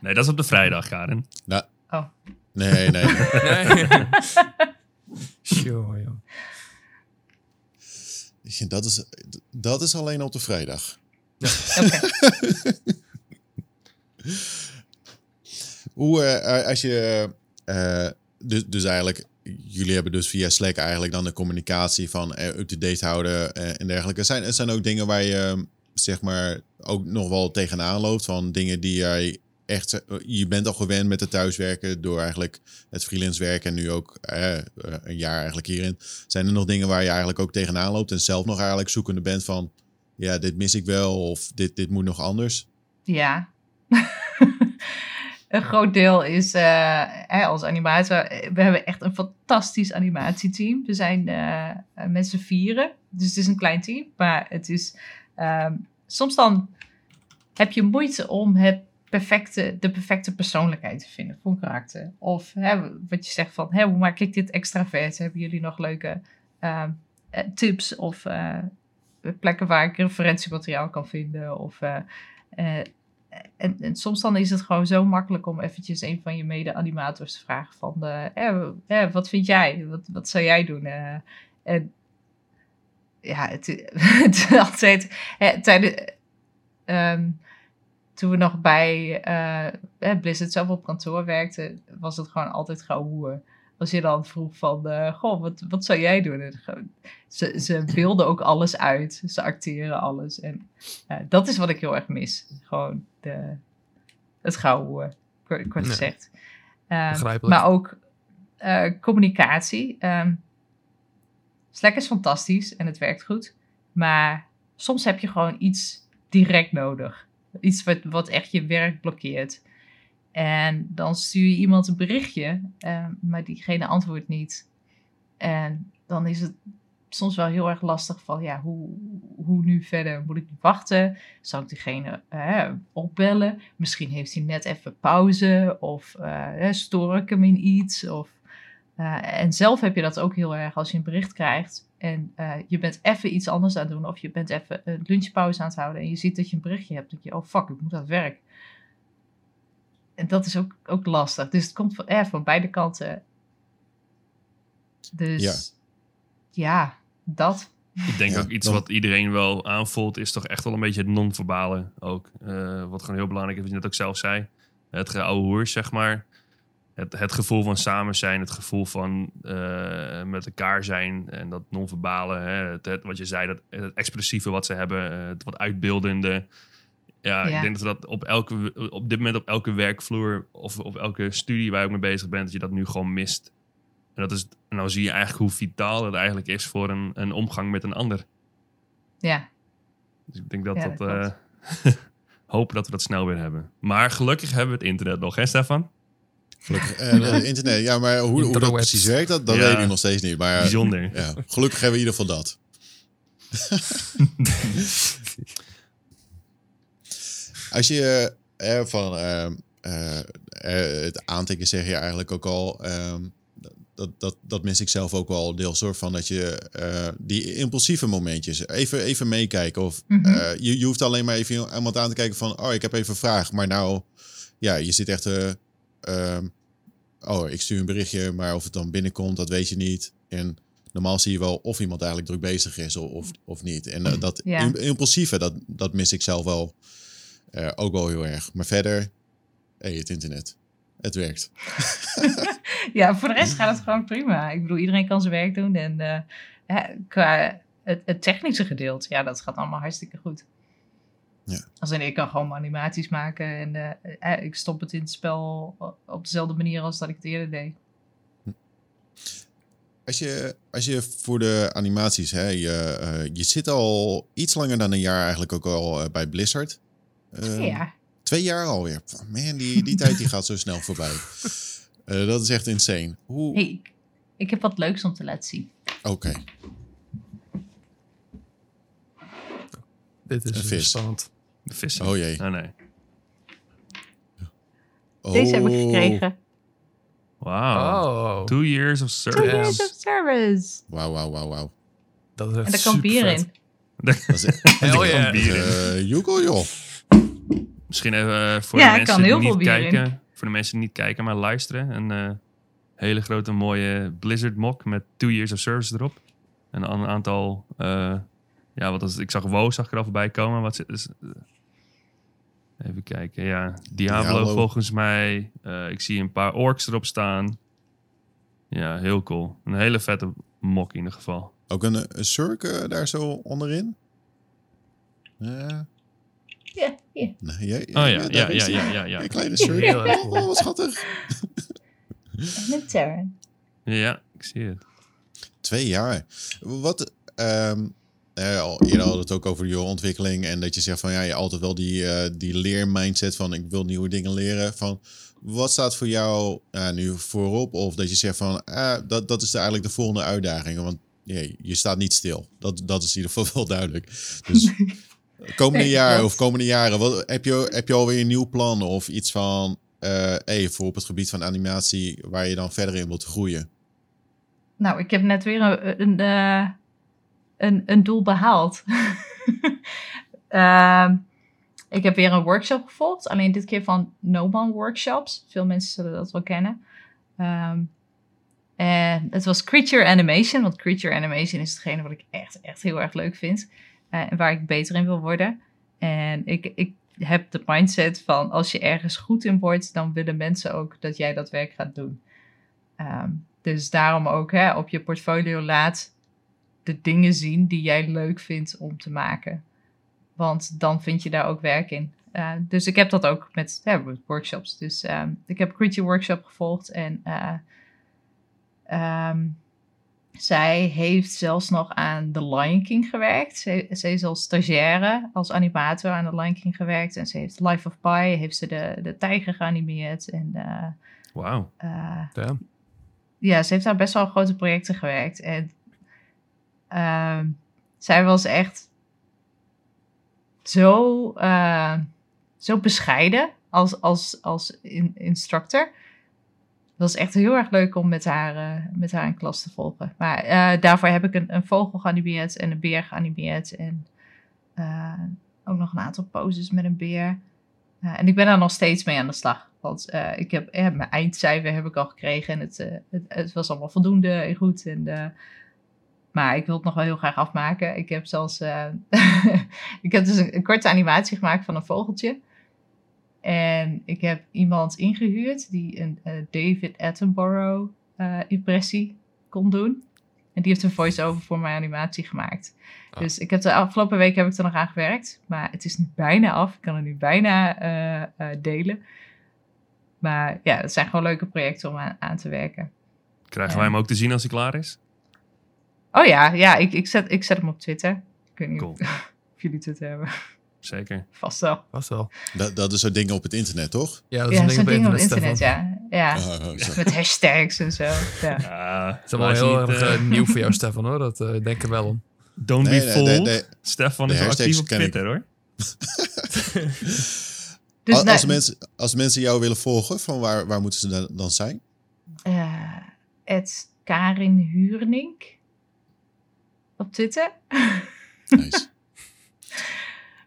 Nee, dat is op de vrijdag, Karin. Nou, Oh. nee, nee. Nee. [laughs] Sure, joh. dat, is, dat is alleen op de vrijdag. [laughs] Oké. Hoe, eh, als je, eh, dus, dus eigenlijk, jullie hebben dus via Slack eigenlijk dan de communicatie van eh, up-to-date houden eh, en dergelijke. Zijn, er zijn ook dingen waar je zeg maar ook nog wel tegenaan loopt van dingen die jij echt, eh, je bent al gewend met het thuiswerken door eigenlijk het freelance werken en nu ook een jaar eigenlijk hierin. Zijn er nog dingen waar je eigenlijk ook tegenaan loopt en zelf nog eigenlijk zoekende bent van, ja, dit mis ik wel of dit, dit moet nog anders? Ja. [laughs] een groot deel is uh, hè, als animator. We hebben echt een fantastisch animatieteam. We zijn met z'n vieren. Dus het is een klein team. Maar het is. Um, soms dan heb je moeite om het perfecte, de perfecte persoonlijkheid te vinden voor een karakter. Of hè, wat je zegt van, hè, hoe maak ik dit extra vet? Hebben jullie nog leuke uh, tips of plekken waar ik referentiemateriaal kan vinden? Of, en, en, soms dan is het gewoon zo makkelijk om eventjes een van je mede-animators te vragen van, hè, wat vind jij? Wat, wat zou jij doen? en ja, het, [laughs] altijd tijdens... Um, toen we nog bij Blizzard zelf op kantoor werkten, was het gewoon altijd gauw Als je dan vroeg van, uh, goh, wat, wat zou jij doen? Ze, ze beelden ook alles uit. Ze acteren alles. En uh, dat is wat ik heel erg mis. Gewoon de, het gauw kort, kort gezegd. Nee. maar ook communicatie. Um, Slack is fantastisch en het werkt goed. Maar soms heb je gewoon iets direct nodig. Iets wat, wat echt je werk blokkeert. En dan stuur je iemand een berichtje, uh, maar diegene antwoordt niet. En dan is het soms wel heel erg lastig van, ja, hoe, hoe nu verder? Moet ik wachten? Zal ik diegene uh, opbellen? Misschien heeft hij net even pauze of uh, stoor ik hem in iets? Of, en zelf heb je dat ook heel erg als je een bericht krijgt en je bent even iets anders aan het doen. Of je bent even een lunchpauze aan het houden. En je ziet dat je een berichtje hebt. Dat je, oh fuck, ik moet het werk. En dat is ook, ook lastig. Dus het komt van, eh, van beide kanten. Dus ja, ja dat. Ik denk ook iets wat iedereen wel aanvoelt, is toch echt wel een beetje het non-verbale ook. Uh, wat gewoon heel belangrijk is, wat je net ook zelf zei. Het oude hoer, zeg maar het, het gevoel van samen zijn, het gevoel van uh, met elkaar zijn en dat non-verbale, het, het, wat je zei, dat, het expressieve wat ze hebben, uh, het wat uitbeeldende. Ja, ja, ik denk dat we dat op, elke, op dit moment op elke werkvloer of op elke studie waar ook mee bezig bent, dat je dat nu gewoon mist. En dat is, en dan zie je eigenlijk hoe vitaal het eigenlijk is voor een, een omgang met een ander. Ja. Dus ik denk dat ja, dat, dat uh, [laughs] hopen dat we dat snel weer hebben. Maar gelukkig hebben we het internet nog, hè Stefan? Gelukkig. En uh, internet, ja, maar hoe, hoe dat precies werkt, dat, dat ja. weet ik nog steeds niet. Maar, Bijzonder. Ja, gelukkig hebben we in ieder geval dat. [laughs] Als je van uh, het aantikken zeg je eigenlijk ook al. Um, dat, dat, dat mis ik zelf ook wel deels hoor. Van dat je die impulsieve momentjes even, even meekijken. Of mm -hmm. je, je hoeft alleen maar even iemand aan te kijken van... Oh, ik heb even een vraag. Maar nou, ja, je zit echt Um, oh, ik stuur een berichtje, maar of het dan binnenkomt, dat weet je niet. En normaal zie je wel of iemand eigenlijk druk bezig is of, of niet. En dat ja. impulsieve, dat, dat mis ik zelf wel uh, ook wel heel erg. Maar verder, hey, het internet. Het werkt. [laughs] ja, voor de rest gaat het gewoon prima. Ik bedoel, iedereen kan zijn werk doen. En uh, qua het, het technische gedeelte, ja, dat gaat allemaal hartstikke goed. Ja. Als in, ik kan gewoon animaties maken en uh, ik stop het in het spel op dezelfde manier als dat ik het eerder deed. Als je, als je voor de animaties, hè, je, uh, je zit al iets langer dan een jaar eigenlijk ook al bij Blizzard. Twee jaar. Twee jaar alweer. Man, die, die tijd die gaat zo snel voorbij. [laughs] dat is echt insane. Hoe... Hey, ik, heb wat leuks om te laten zien. Oké. Okay. Dit is een spannend. De vissen. Oh jee. Oh nee. Deze heb ik oh. gekregen. Wow. Oh. Two years of service. Two years of service. Wauw, wauw, wauw, wauw. Dat is en daar kan bier in. [laughs] Dat is Hell yeah. bier in. Uh, Joeko, joh. Misschien even uh, voor ja, de mensen kan heel die veel niet kijken. in. Voor de mensen die niet kijken, maar luisteren. Een uh, hele grote mooie Blizzard mock met two years of service erop. En een aantal... ja, wat was het? Ik zag WoW zag ik er al voorbij komen. Wat is, Even kijken, ja. Diablo, Diablo. volgens mij. Uh, ik zie een paar orks erop staan. Ja, heel cool. Een hele vette mok in ieder geval. Ook een, een Cirque eh, daar zo onderin? Ja. Ja, ja. Nee, ja, Oh ja, ja, ja, ja, ja, ja. Een kleine. Heel erg Oh, wat schattig. En een Terran. Ja, ik zie het. Twee jaar. Wat, eh, al eerder hadden we het ook over je ontwikkeling en dat je zegt van ja, je altijd wel die, eh, die leermindset van ik wil nieuwe dingen leren. Van wat staat voor jou eh, nu voorop? Of dat je zegt van dat, dat is de, eigenlijk de volgende uitdaging. Want ja, je staat niet stil. Dat, dat is in ieder geval wel duidelijk. Dus [laughs] komende Nee, jaar of komende jaren, wat, heb, je, heb je alweer een nieuw plan of iets van hey, voor op het gebied van animatie waar je dan verder in wilt groeien? Nou, ik heb net weer een, een, eh, een, een doel behaald. [laughs] Ehm, ik heb weer een workshop gevolgd. Alleen dit keer van Noban Workshops. Veel mensen zullen dat wel kennen. Ehm, en het was Creature Animation. Want Creature Animation is hetgene wat ik echt, echt heel erg leuk vind. Eh, waar ik beter in wil worden. En ik, ik heb de mindset van als je ergens goed in wordt, dan willen mensen ook dat jij dat werk gaat doen. Ehm, dus daarom ook hè, op je portfolio laat de dingen zien die jij leuk vindt om te maken. Want dan vind je daar ook werk in. Eh, dus ik heb dat ook met, workshops. Dus ehm, ik heb Creature Workshop gevolgd en eh, ehm, zij heeft zelfs nog aan The Lion King gewerkt. Ze, ze is als stagiaire, als animator aan The Lion King gewerkt. En ze heeft Life of Pi, heeft ze de, de tijger geanimeerd. En eh, Wauw. eh, Ja. ze heeft daar best wel grote projecten gewerkt. En ehm, zij was echt zo, eh, zo bescheiden als, als, als in, instructor. Was echt heel erg leuk om met haar, eh, met haar in klas te volgen. Maar eh, daarvoor heb ik een, een vogel geanimeerd en een beer geanimeerd. En eh, ook nog een aantal poses met een beer. En ik ben daar nog steeds mee aan de slag. Want ik heb, mijn eindcijfer heb ik al gekregen. En het, het, het was allemaal voldoende en goed. En, maar ik wil het nog wel heel graag afmaken. Ik heb zelfs... [laughs] ik heb dus een korte animatie gemaakt van een vogeltje. En ik heb iemand ingehuurd die een eh, David Attenborough eh, impressie kon doen. En die heeft een voice-over voor mijn animatie gemaakt. Ah. Dus ik heb de afgelopen week heb ik er nog aan gewerkt. Maar het is nu bijna af. Ik kan het nu bijna eh, delen. Maar ja, het zijn gewoon leuke projecten om aan, aan te werken. Krijgen wij hem ook te zien als hij klaar is? Oh ja, ja ik, ik, zet, ik zet hem op Twitter. Ik weet niet Cool. of, [laughs] of jullie Twitter hebben. Zeker. Vast wel. Was wel. Dat, dat is zo'n ding op het internet, toch? Ja, dat is Ja, zo'n ding op het internet, ja. ja. Oh, oh. Met hashtags en zo. Ja. Ja, Het is allemaal heel erg eh, nieuw voor jou, Stefan, hoor. Dat eh, denk ik wel om. Don't Nee, be nee, fooled. nee, nee. Stefan is wel actief op. Twitter, hoor. [laughs] Dus als, nou, als, mensen, als mensen jou willen volgen, van waar, waar moeten ze dan- dan zijn? eh, het Karin Huurnink op Twitter. Nice. [laughs]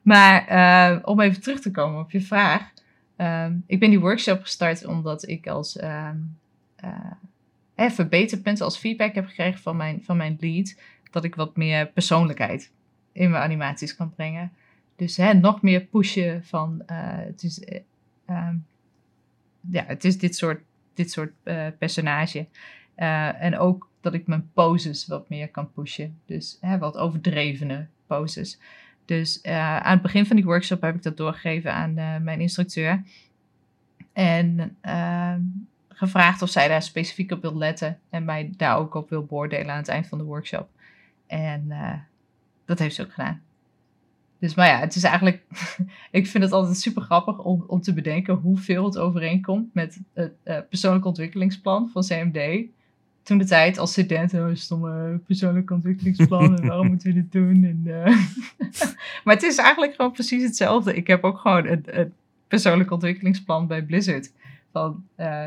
Maar eh, om even terug te komen op je vraag. Ehm, ik ben die workshop gestart omdat ik als ehm eh, eh, verbeterpunten als feedback heb gekregen van mijn, van mijn lead. Dat ik wat meer persoonlijkheid in mijn animaties kan brengen. Dus hè, nog meer pushen van eh, het is, eh, ehm, ja, het is dit soort, dit soort personage. En ook dat ik mijn poses wat meer kan pushen. Dus hè, wat overdrevene poses. Dus eh, aan het begin van die workshop heb ik dat doorgegeven aan eh, mijn instructeur. En eh, gevraagd of zij daar specifiek op wil letten. En mij daar ook op wil beoordelen aan het eind van de workshop. En eh, dat heeft ze ook gedaan. Dus maar ja, het is eigenlijk. [laughs] ik vind het altijd super grappig om, om te bedenken hoeveel het overeenkomt met het persoonlijk ontwikkelingsplan van CMD. Toen de tijd als student, oh, stomme persoonlijk ontwikkelingsplan en waarom moeten we dit doen? En, eh, [laughs] maar het is eigenlijk gewoon precies hetzelfde. Ik heb ook gewoon een persoonlijk ontwikkelingsplan bij Blizzard. Van, eh,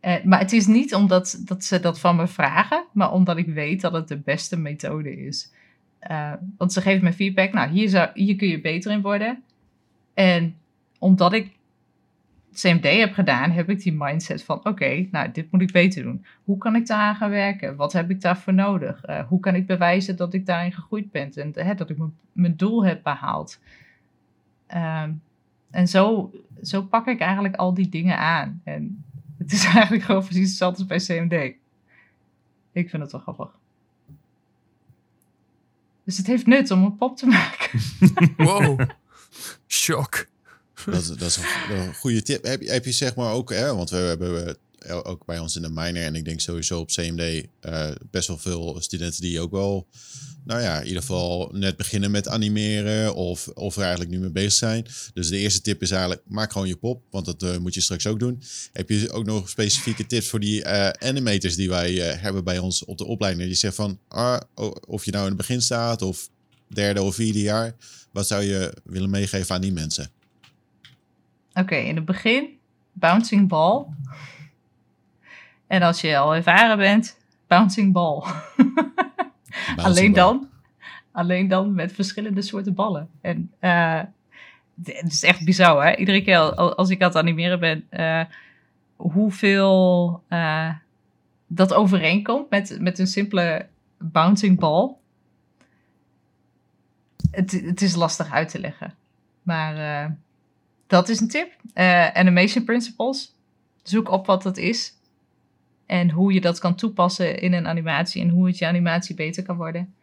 eh, maar het is niet omdat dat ze dat van me vragen, maar omdat ik weet dat het de beste methode is. Want ze geven me feedback, nou, hier, zou, hier kun je beter in worden. En omdat ik CMD heb gedaan, heb ik die mindset van: oké, nou, dit moet ik beter doen. Hoe kan ik daaraan gaan werken? Wat heb ik daarvoor nodig? Eh, hoe kan ik bewijzen dat ik daarin gegroeid ben en hè, dat ik mijn- doel heb behaald? Ehm, en zo, zo pak ik eigenlijk al die dingen aan. En Het is [laughs] eigenlijk gewoon precies hetzelfde als bij CMD. Ik vind het wel grappig. Dus het heeft nut om een pop te maken. [laughs] Wow. [laughs] Shock. Dat, is- dat is een, goede tip. Heb, je- zeg maar ook, hè, want we hebben ook bij ons in de minor en ik denk sowieso op CMD eh, best wel veel studenten die ook wel, nou ja, in ieder geval net beginnen met animeren of, of er eigenlijk nu mee bezig zijn. Dus de eerste tip is eigenlijk, maak gewoon je pop, want dat eh, moet je straks ook doen. Heb je ook nog specifieke tips voor die eh, animators die wij hebben bij ons op de opleiding? Die zegt van, ah, of je nou in het begin staat of derde of vierde jaar, wat zou je willen meegeven aan die mensen? Oké, in het begin bouncing ball. En als je al ervaren bent, bouncing ball. alleen dan, alleen dan met verschillende soorten ballen. En eh, het is echt bizar, hè? Iedere keer al- als ik aan het animeren ben, eh, hoeveel eh, dat overeenkomt met, met een simpele bouncing ball. Het, het is lastig uit te leggen. Maar dat is een tip. Eh, animation principles. Zoek op wat dat is. En hoe je dat kan toepassen in een animatie. En hoe het je animatie beter kan worden.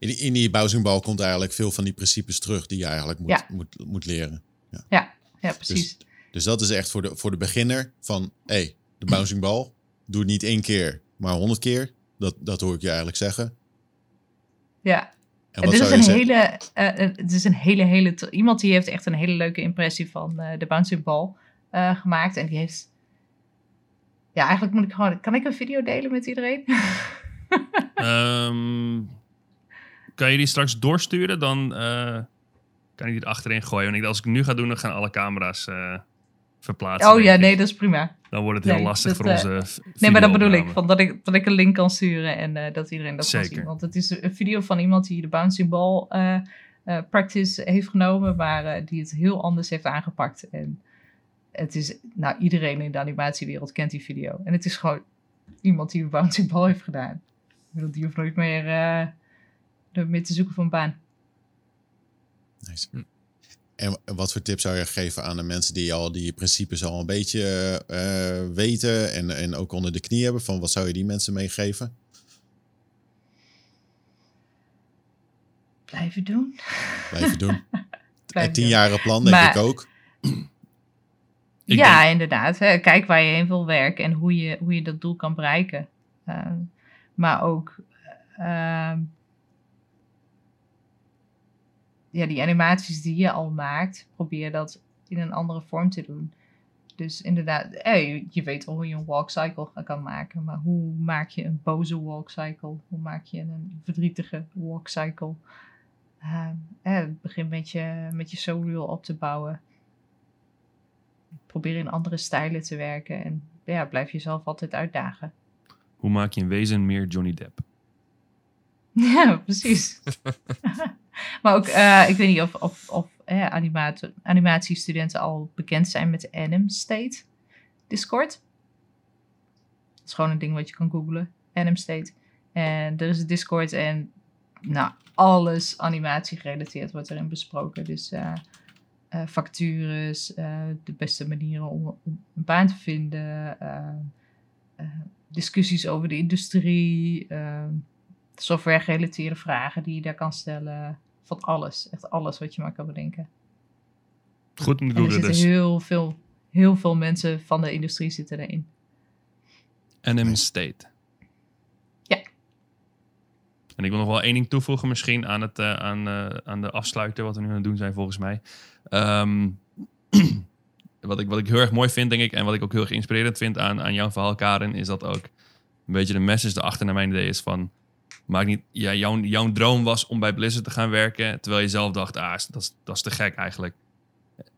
In, die- in die bouwzingbal komt eigenlijk veel van die principes terug die je eigenlijk moet, Ja. moet, moet leren. Ja, precies. Dus, dus dat is echt voor de, voor de beginner van, hé, hey, de bouwzingbal, doe het niet één keer, maar honderd keer. Dat, dat hoor ik je eigenlijk zeggen. ja. En En wat dit is een zeggen? hele, eh, eh, het is een hele, hele, iemand die heeft echt een hele leuke impressie van eh, de bouncing ball eh, gemaakt. En die heeft, ja, eigenlijk moet ik gewoon, kan ik een video delen met iedereen? [laughs] Ehm, kan je die straks doorsturen? Dan eh, kan ik die er achterin gooien. Want ik, als ik nu ga doen, dan gaan alle camera's eh, verplaatsen. oh ja, nee, dat is prima. Dan wordt het heel Nee, lastig dat, voor eh, onze v- Nee, maar dat bedoel ik, van dat ik, dat ik een link kan sturen en eh, dat iedereen dat kan zien. Want het is een video van iemand die de bouncing ball eh, eh, practice heeft genomen, maar die het heel anders heeft aangepakt. En het is, nou, iedereen in de animatiewereld kent die video. En het is gewoon iemand die een bouncing ball heeft gedaan. Ik bedoel, die hoeft nooit meer, eh, meer te zoeken voor een baan. Nice. En wat voor tips zou je geven aan de mensen die al die principes al een beetje eh, weten en, en ook onder de knie hebben? Van wat zou je die mensen meegeven? Blijven doen. Blijven doen. [laughs] Blijven tienjaren plan, denk Maar- ik ook. Ik ja, denk- inderdaad. Hè. Kijk waar je heen wil werken en hoe je, hoe je dat doel kan bereiken. Ehm, maar ook ehm, ja, die animaties die je al maakt, probeer dat in een andere vorm te doen. Dus inderdaad, eh, je- weet al hoe je een walk cycle kan maken, maar hoe maak je een boze walk cycle? Hoe maak je een verdrietige walk cycle? Ehm, eh, begin met je, met je showreel op te bouwen probeer in andere stijlen te werken. En ja, blijf jezelf altijd uitdagen. Hoe maak je een wezen meer Johnny Depp? [laughs] Ja, precies. [laughs] maar ook, eh, ik weet niet of, of, of animatiestudenten al bekend zijn met de Anim State Discord. Dat is gewoon een ding wat je kan googlen. Anim State. En er is Discord en nou, alles animatie gerelateerd wordt erin besproken. Dus eh eh, vacatures, eh, de beste manieren om, om een baan te vinden, discussies over de industrie, software gerelateerde vragen die je daar kan stellen. Van alles, echt alles wat je maar kan bedenken. Goed om te En er zitten dus. heel veel, heel veel mensen van de industrie zitten erin. NM State. Ja. En ik wil nog wel één ding toevoegen misschien aan, het, eh, aan, eh, aan de afsluiter, wat we nu aan het doen zijn volgens mij. Ehm, [clears throat] wat, ik, wat ik heel erg mooi vind, denk ik, en wat ik ook heel erg inspirerend vind aan, aan jouw verhaal, Karin, is dat ook een beetje de message erachter naar mijn idee is van, maak niet, ja, jouw, jouw droom was om bij Blizzard te gaan werken, terwijl je zelf dacht, ah, dat is, te gek eigenlijk.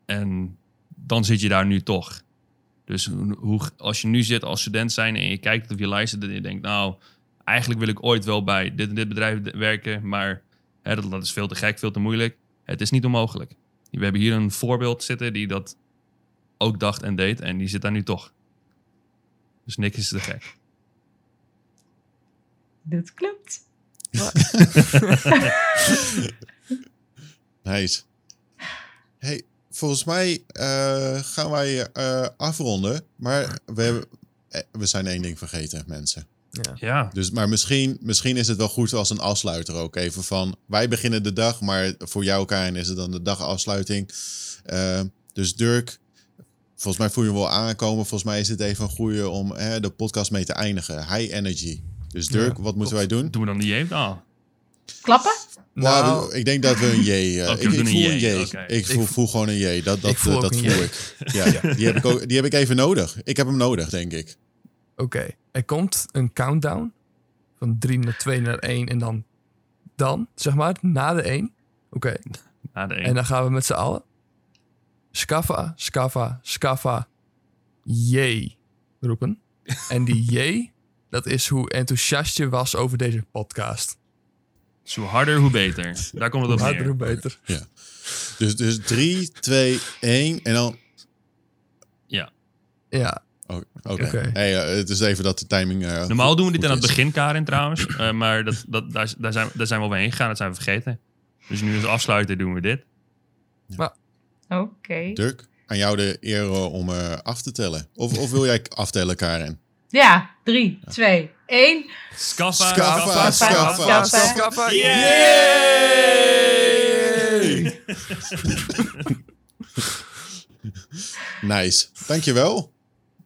En dan zit je daar nu toch. Dus hoe, als je nu zit als student zijn en je kijkt op je lijst en je denkt, nou, eigenlijk wil ik ooit wel bij dit en dit bedrijf werken, maar hè, dat, dat is veel te gek, veel te moeilijk. Het is niet onmogelijk. We hebben hier een voorbeeld zitten die dat ook dacht en deed en die zit daar nu toch. Dus niks is te gek. Dit klopt. [laughs] Nice. Hey, volgens mij eh, gaan wij eh, afronden. Maar we, hebben, eh, we zijn één ding vergeten, mensen. Ja. Ja. Dus, maar misschien, misschien is het wel goed als een afsluiter ook even van... Wij beginnen de dag, maar voor jou, Karin, is het dan de dagafsluiting. Dus Dirk, volgens mij voel je hem wel aankomen. Volgens mij is het even een goede om hè, de podcast mee te eindigen. High energy. Dus Dirk, Ja, wat moeten wij doen? Doen we dan die jeep al? Klappen? Nou, Nou, ik denk dat we een J. eh, Oké, ik, we ik doen voel een een J, J. oké. Ik voel, Ik- voel gewoon een J. Dat, dat, Ik voel eh, ook dat voel J. ik. Ja, die, heb ik ook, die heb ik even nodig. Ik heb hem nodig, denk ik. Oké, er komt een countdown van 3 naar 2 naar 1 en dan, dan zeg maar, na de 1. Oké, [laughs] Na de en één. dan gaan we met z'n allen. Scaffa, scaffa, scaffa, jee roepen. En die jee, dat is hoe enthousiast je was over deze podcast. Zo harder, hoe beter. Daar komt het Hoe op harder, hoe beter. Dus, dus 3, 2, 1 en dan... Ja, Oh, Oké. Oké. Hey, eh, het is even dat de timing... eh, Normaal goed- doen we dit aan het begin, Karin, trouwens. Eh, maar dat, dat, daar, daar, zijn, daar zijn we overheen gegaan. Dat zijn we vergeten. Dus nu als afsluiter doen we dit. Oké. Dirk, aan jou de eer om eh, af te tellen. Of, of wil jij aftellen, Karin? Ja, 3, 2, 1. Scaffa, Scaffa, scaffa, scaffa, scaffa. scaffa, Yay! [laughs] Nice. Dankjewel.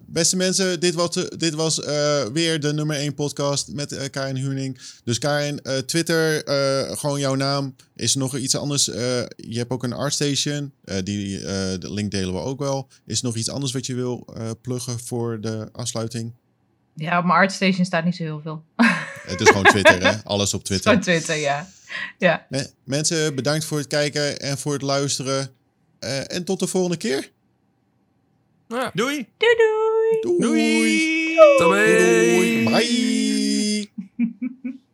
Beste mensen, dit was, dit was eh, weer de nummer 1 podcast met eh, Karin Huning. Dus Karin, eh, Twitter, eh, gewoon jouw naam. Is er nog iets anders? Eh, je hebt ook een ArtStation. eh die, eh, de link delen we ook wel. Is er nog iets anders wat je wil eh, pluggen voor de afsluiting? Ja, op mijn ArtStation staat niet zo heel veel. Het is gewoon Twitter, hè? [laughs] Alles op Twitter. Van Twitter, ja. Ja. Me- mensen, bedankt voor het kijken en voor het luisteren. Eh, en tot de volgende keer. Ja, Doei! Doei doei! Doei. Doei! Tabé. Doei. Bye. [laughs]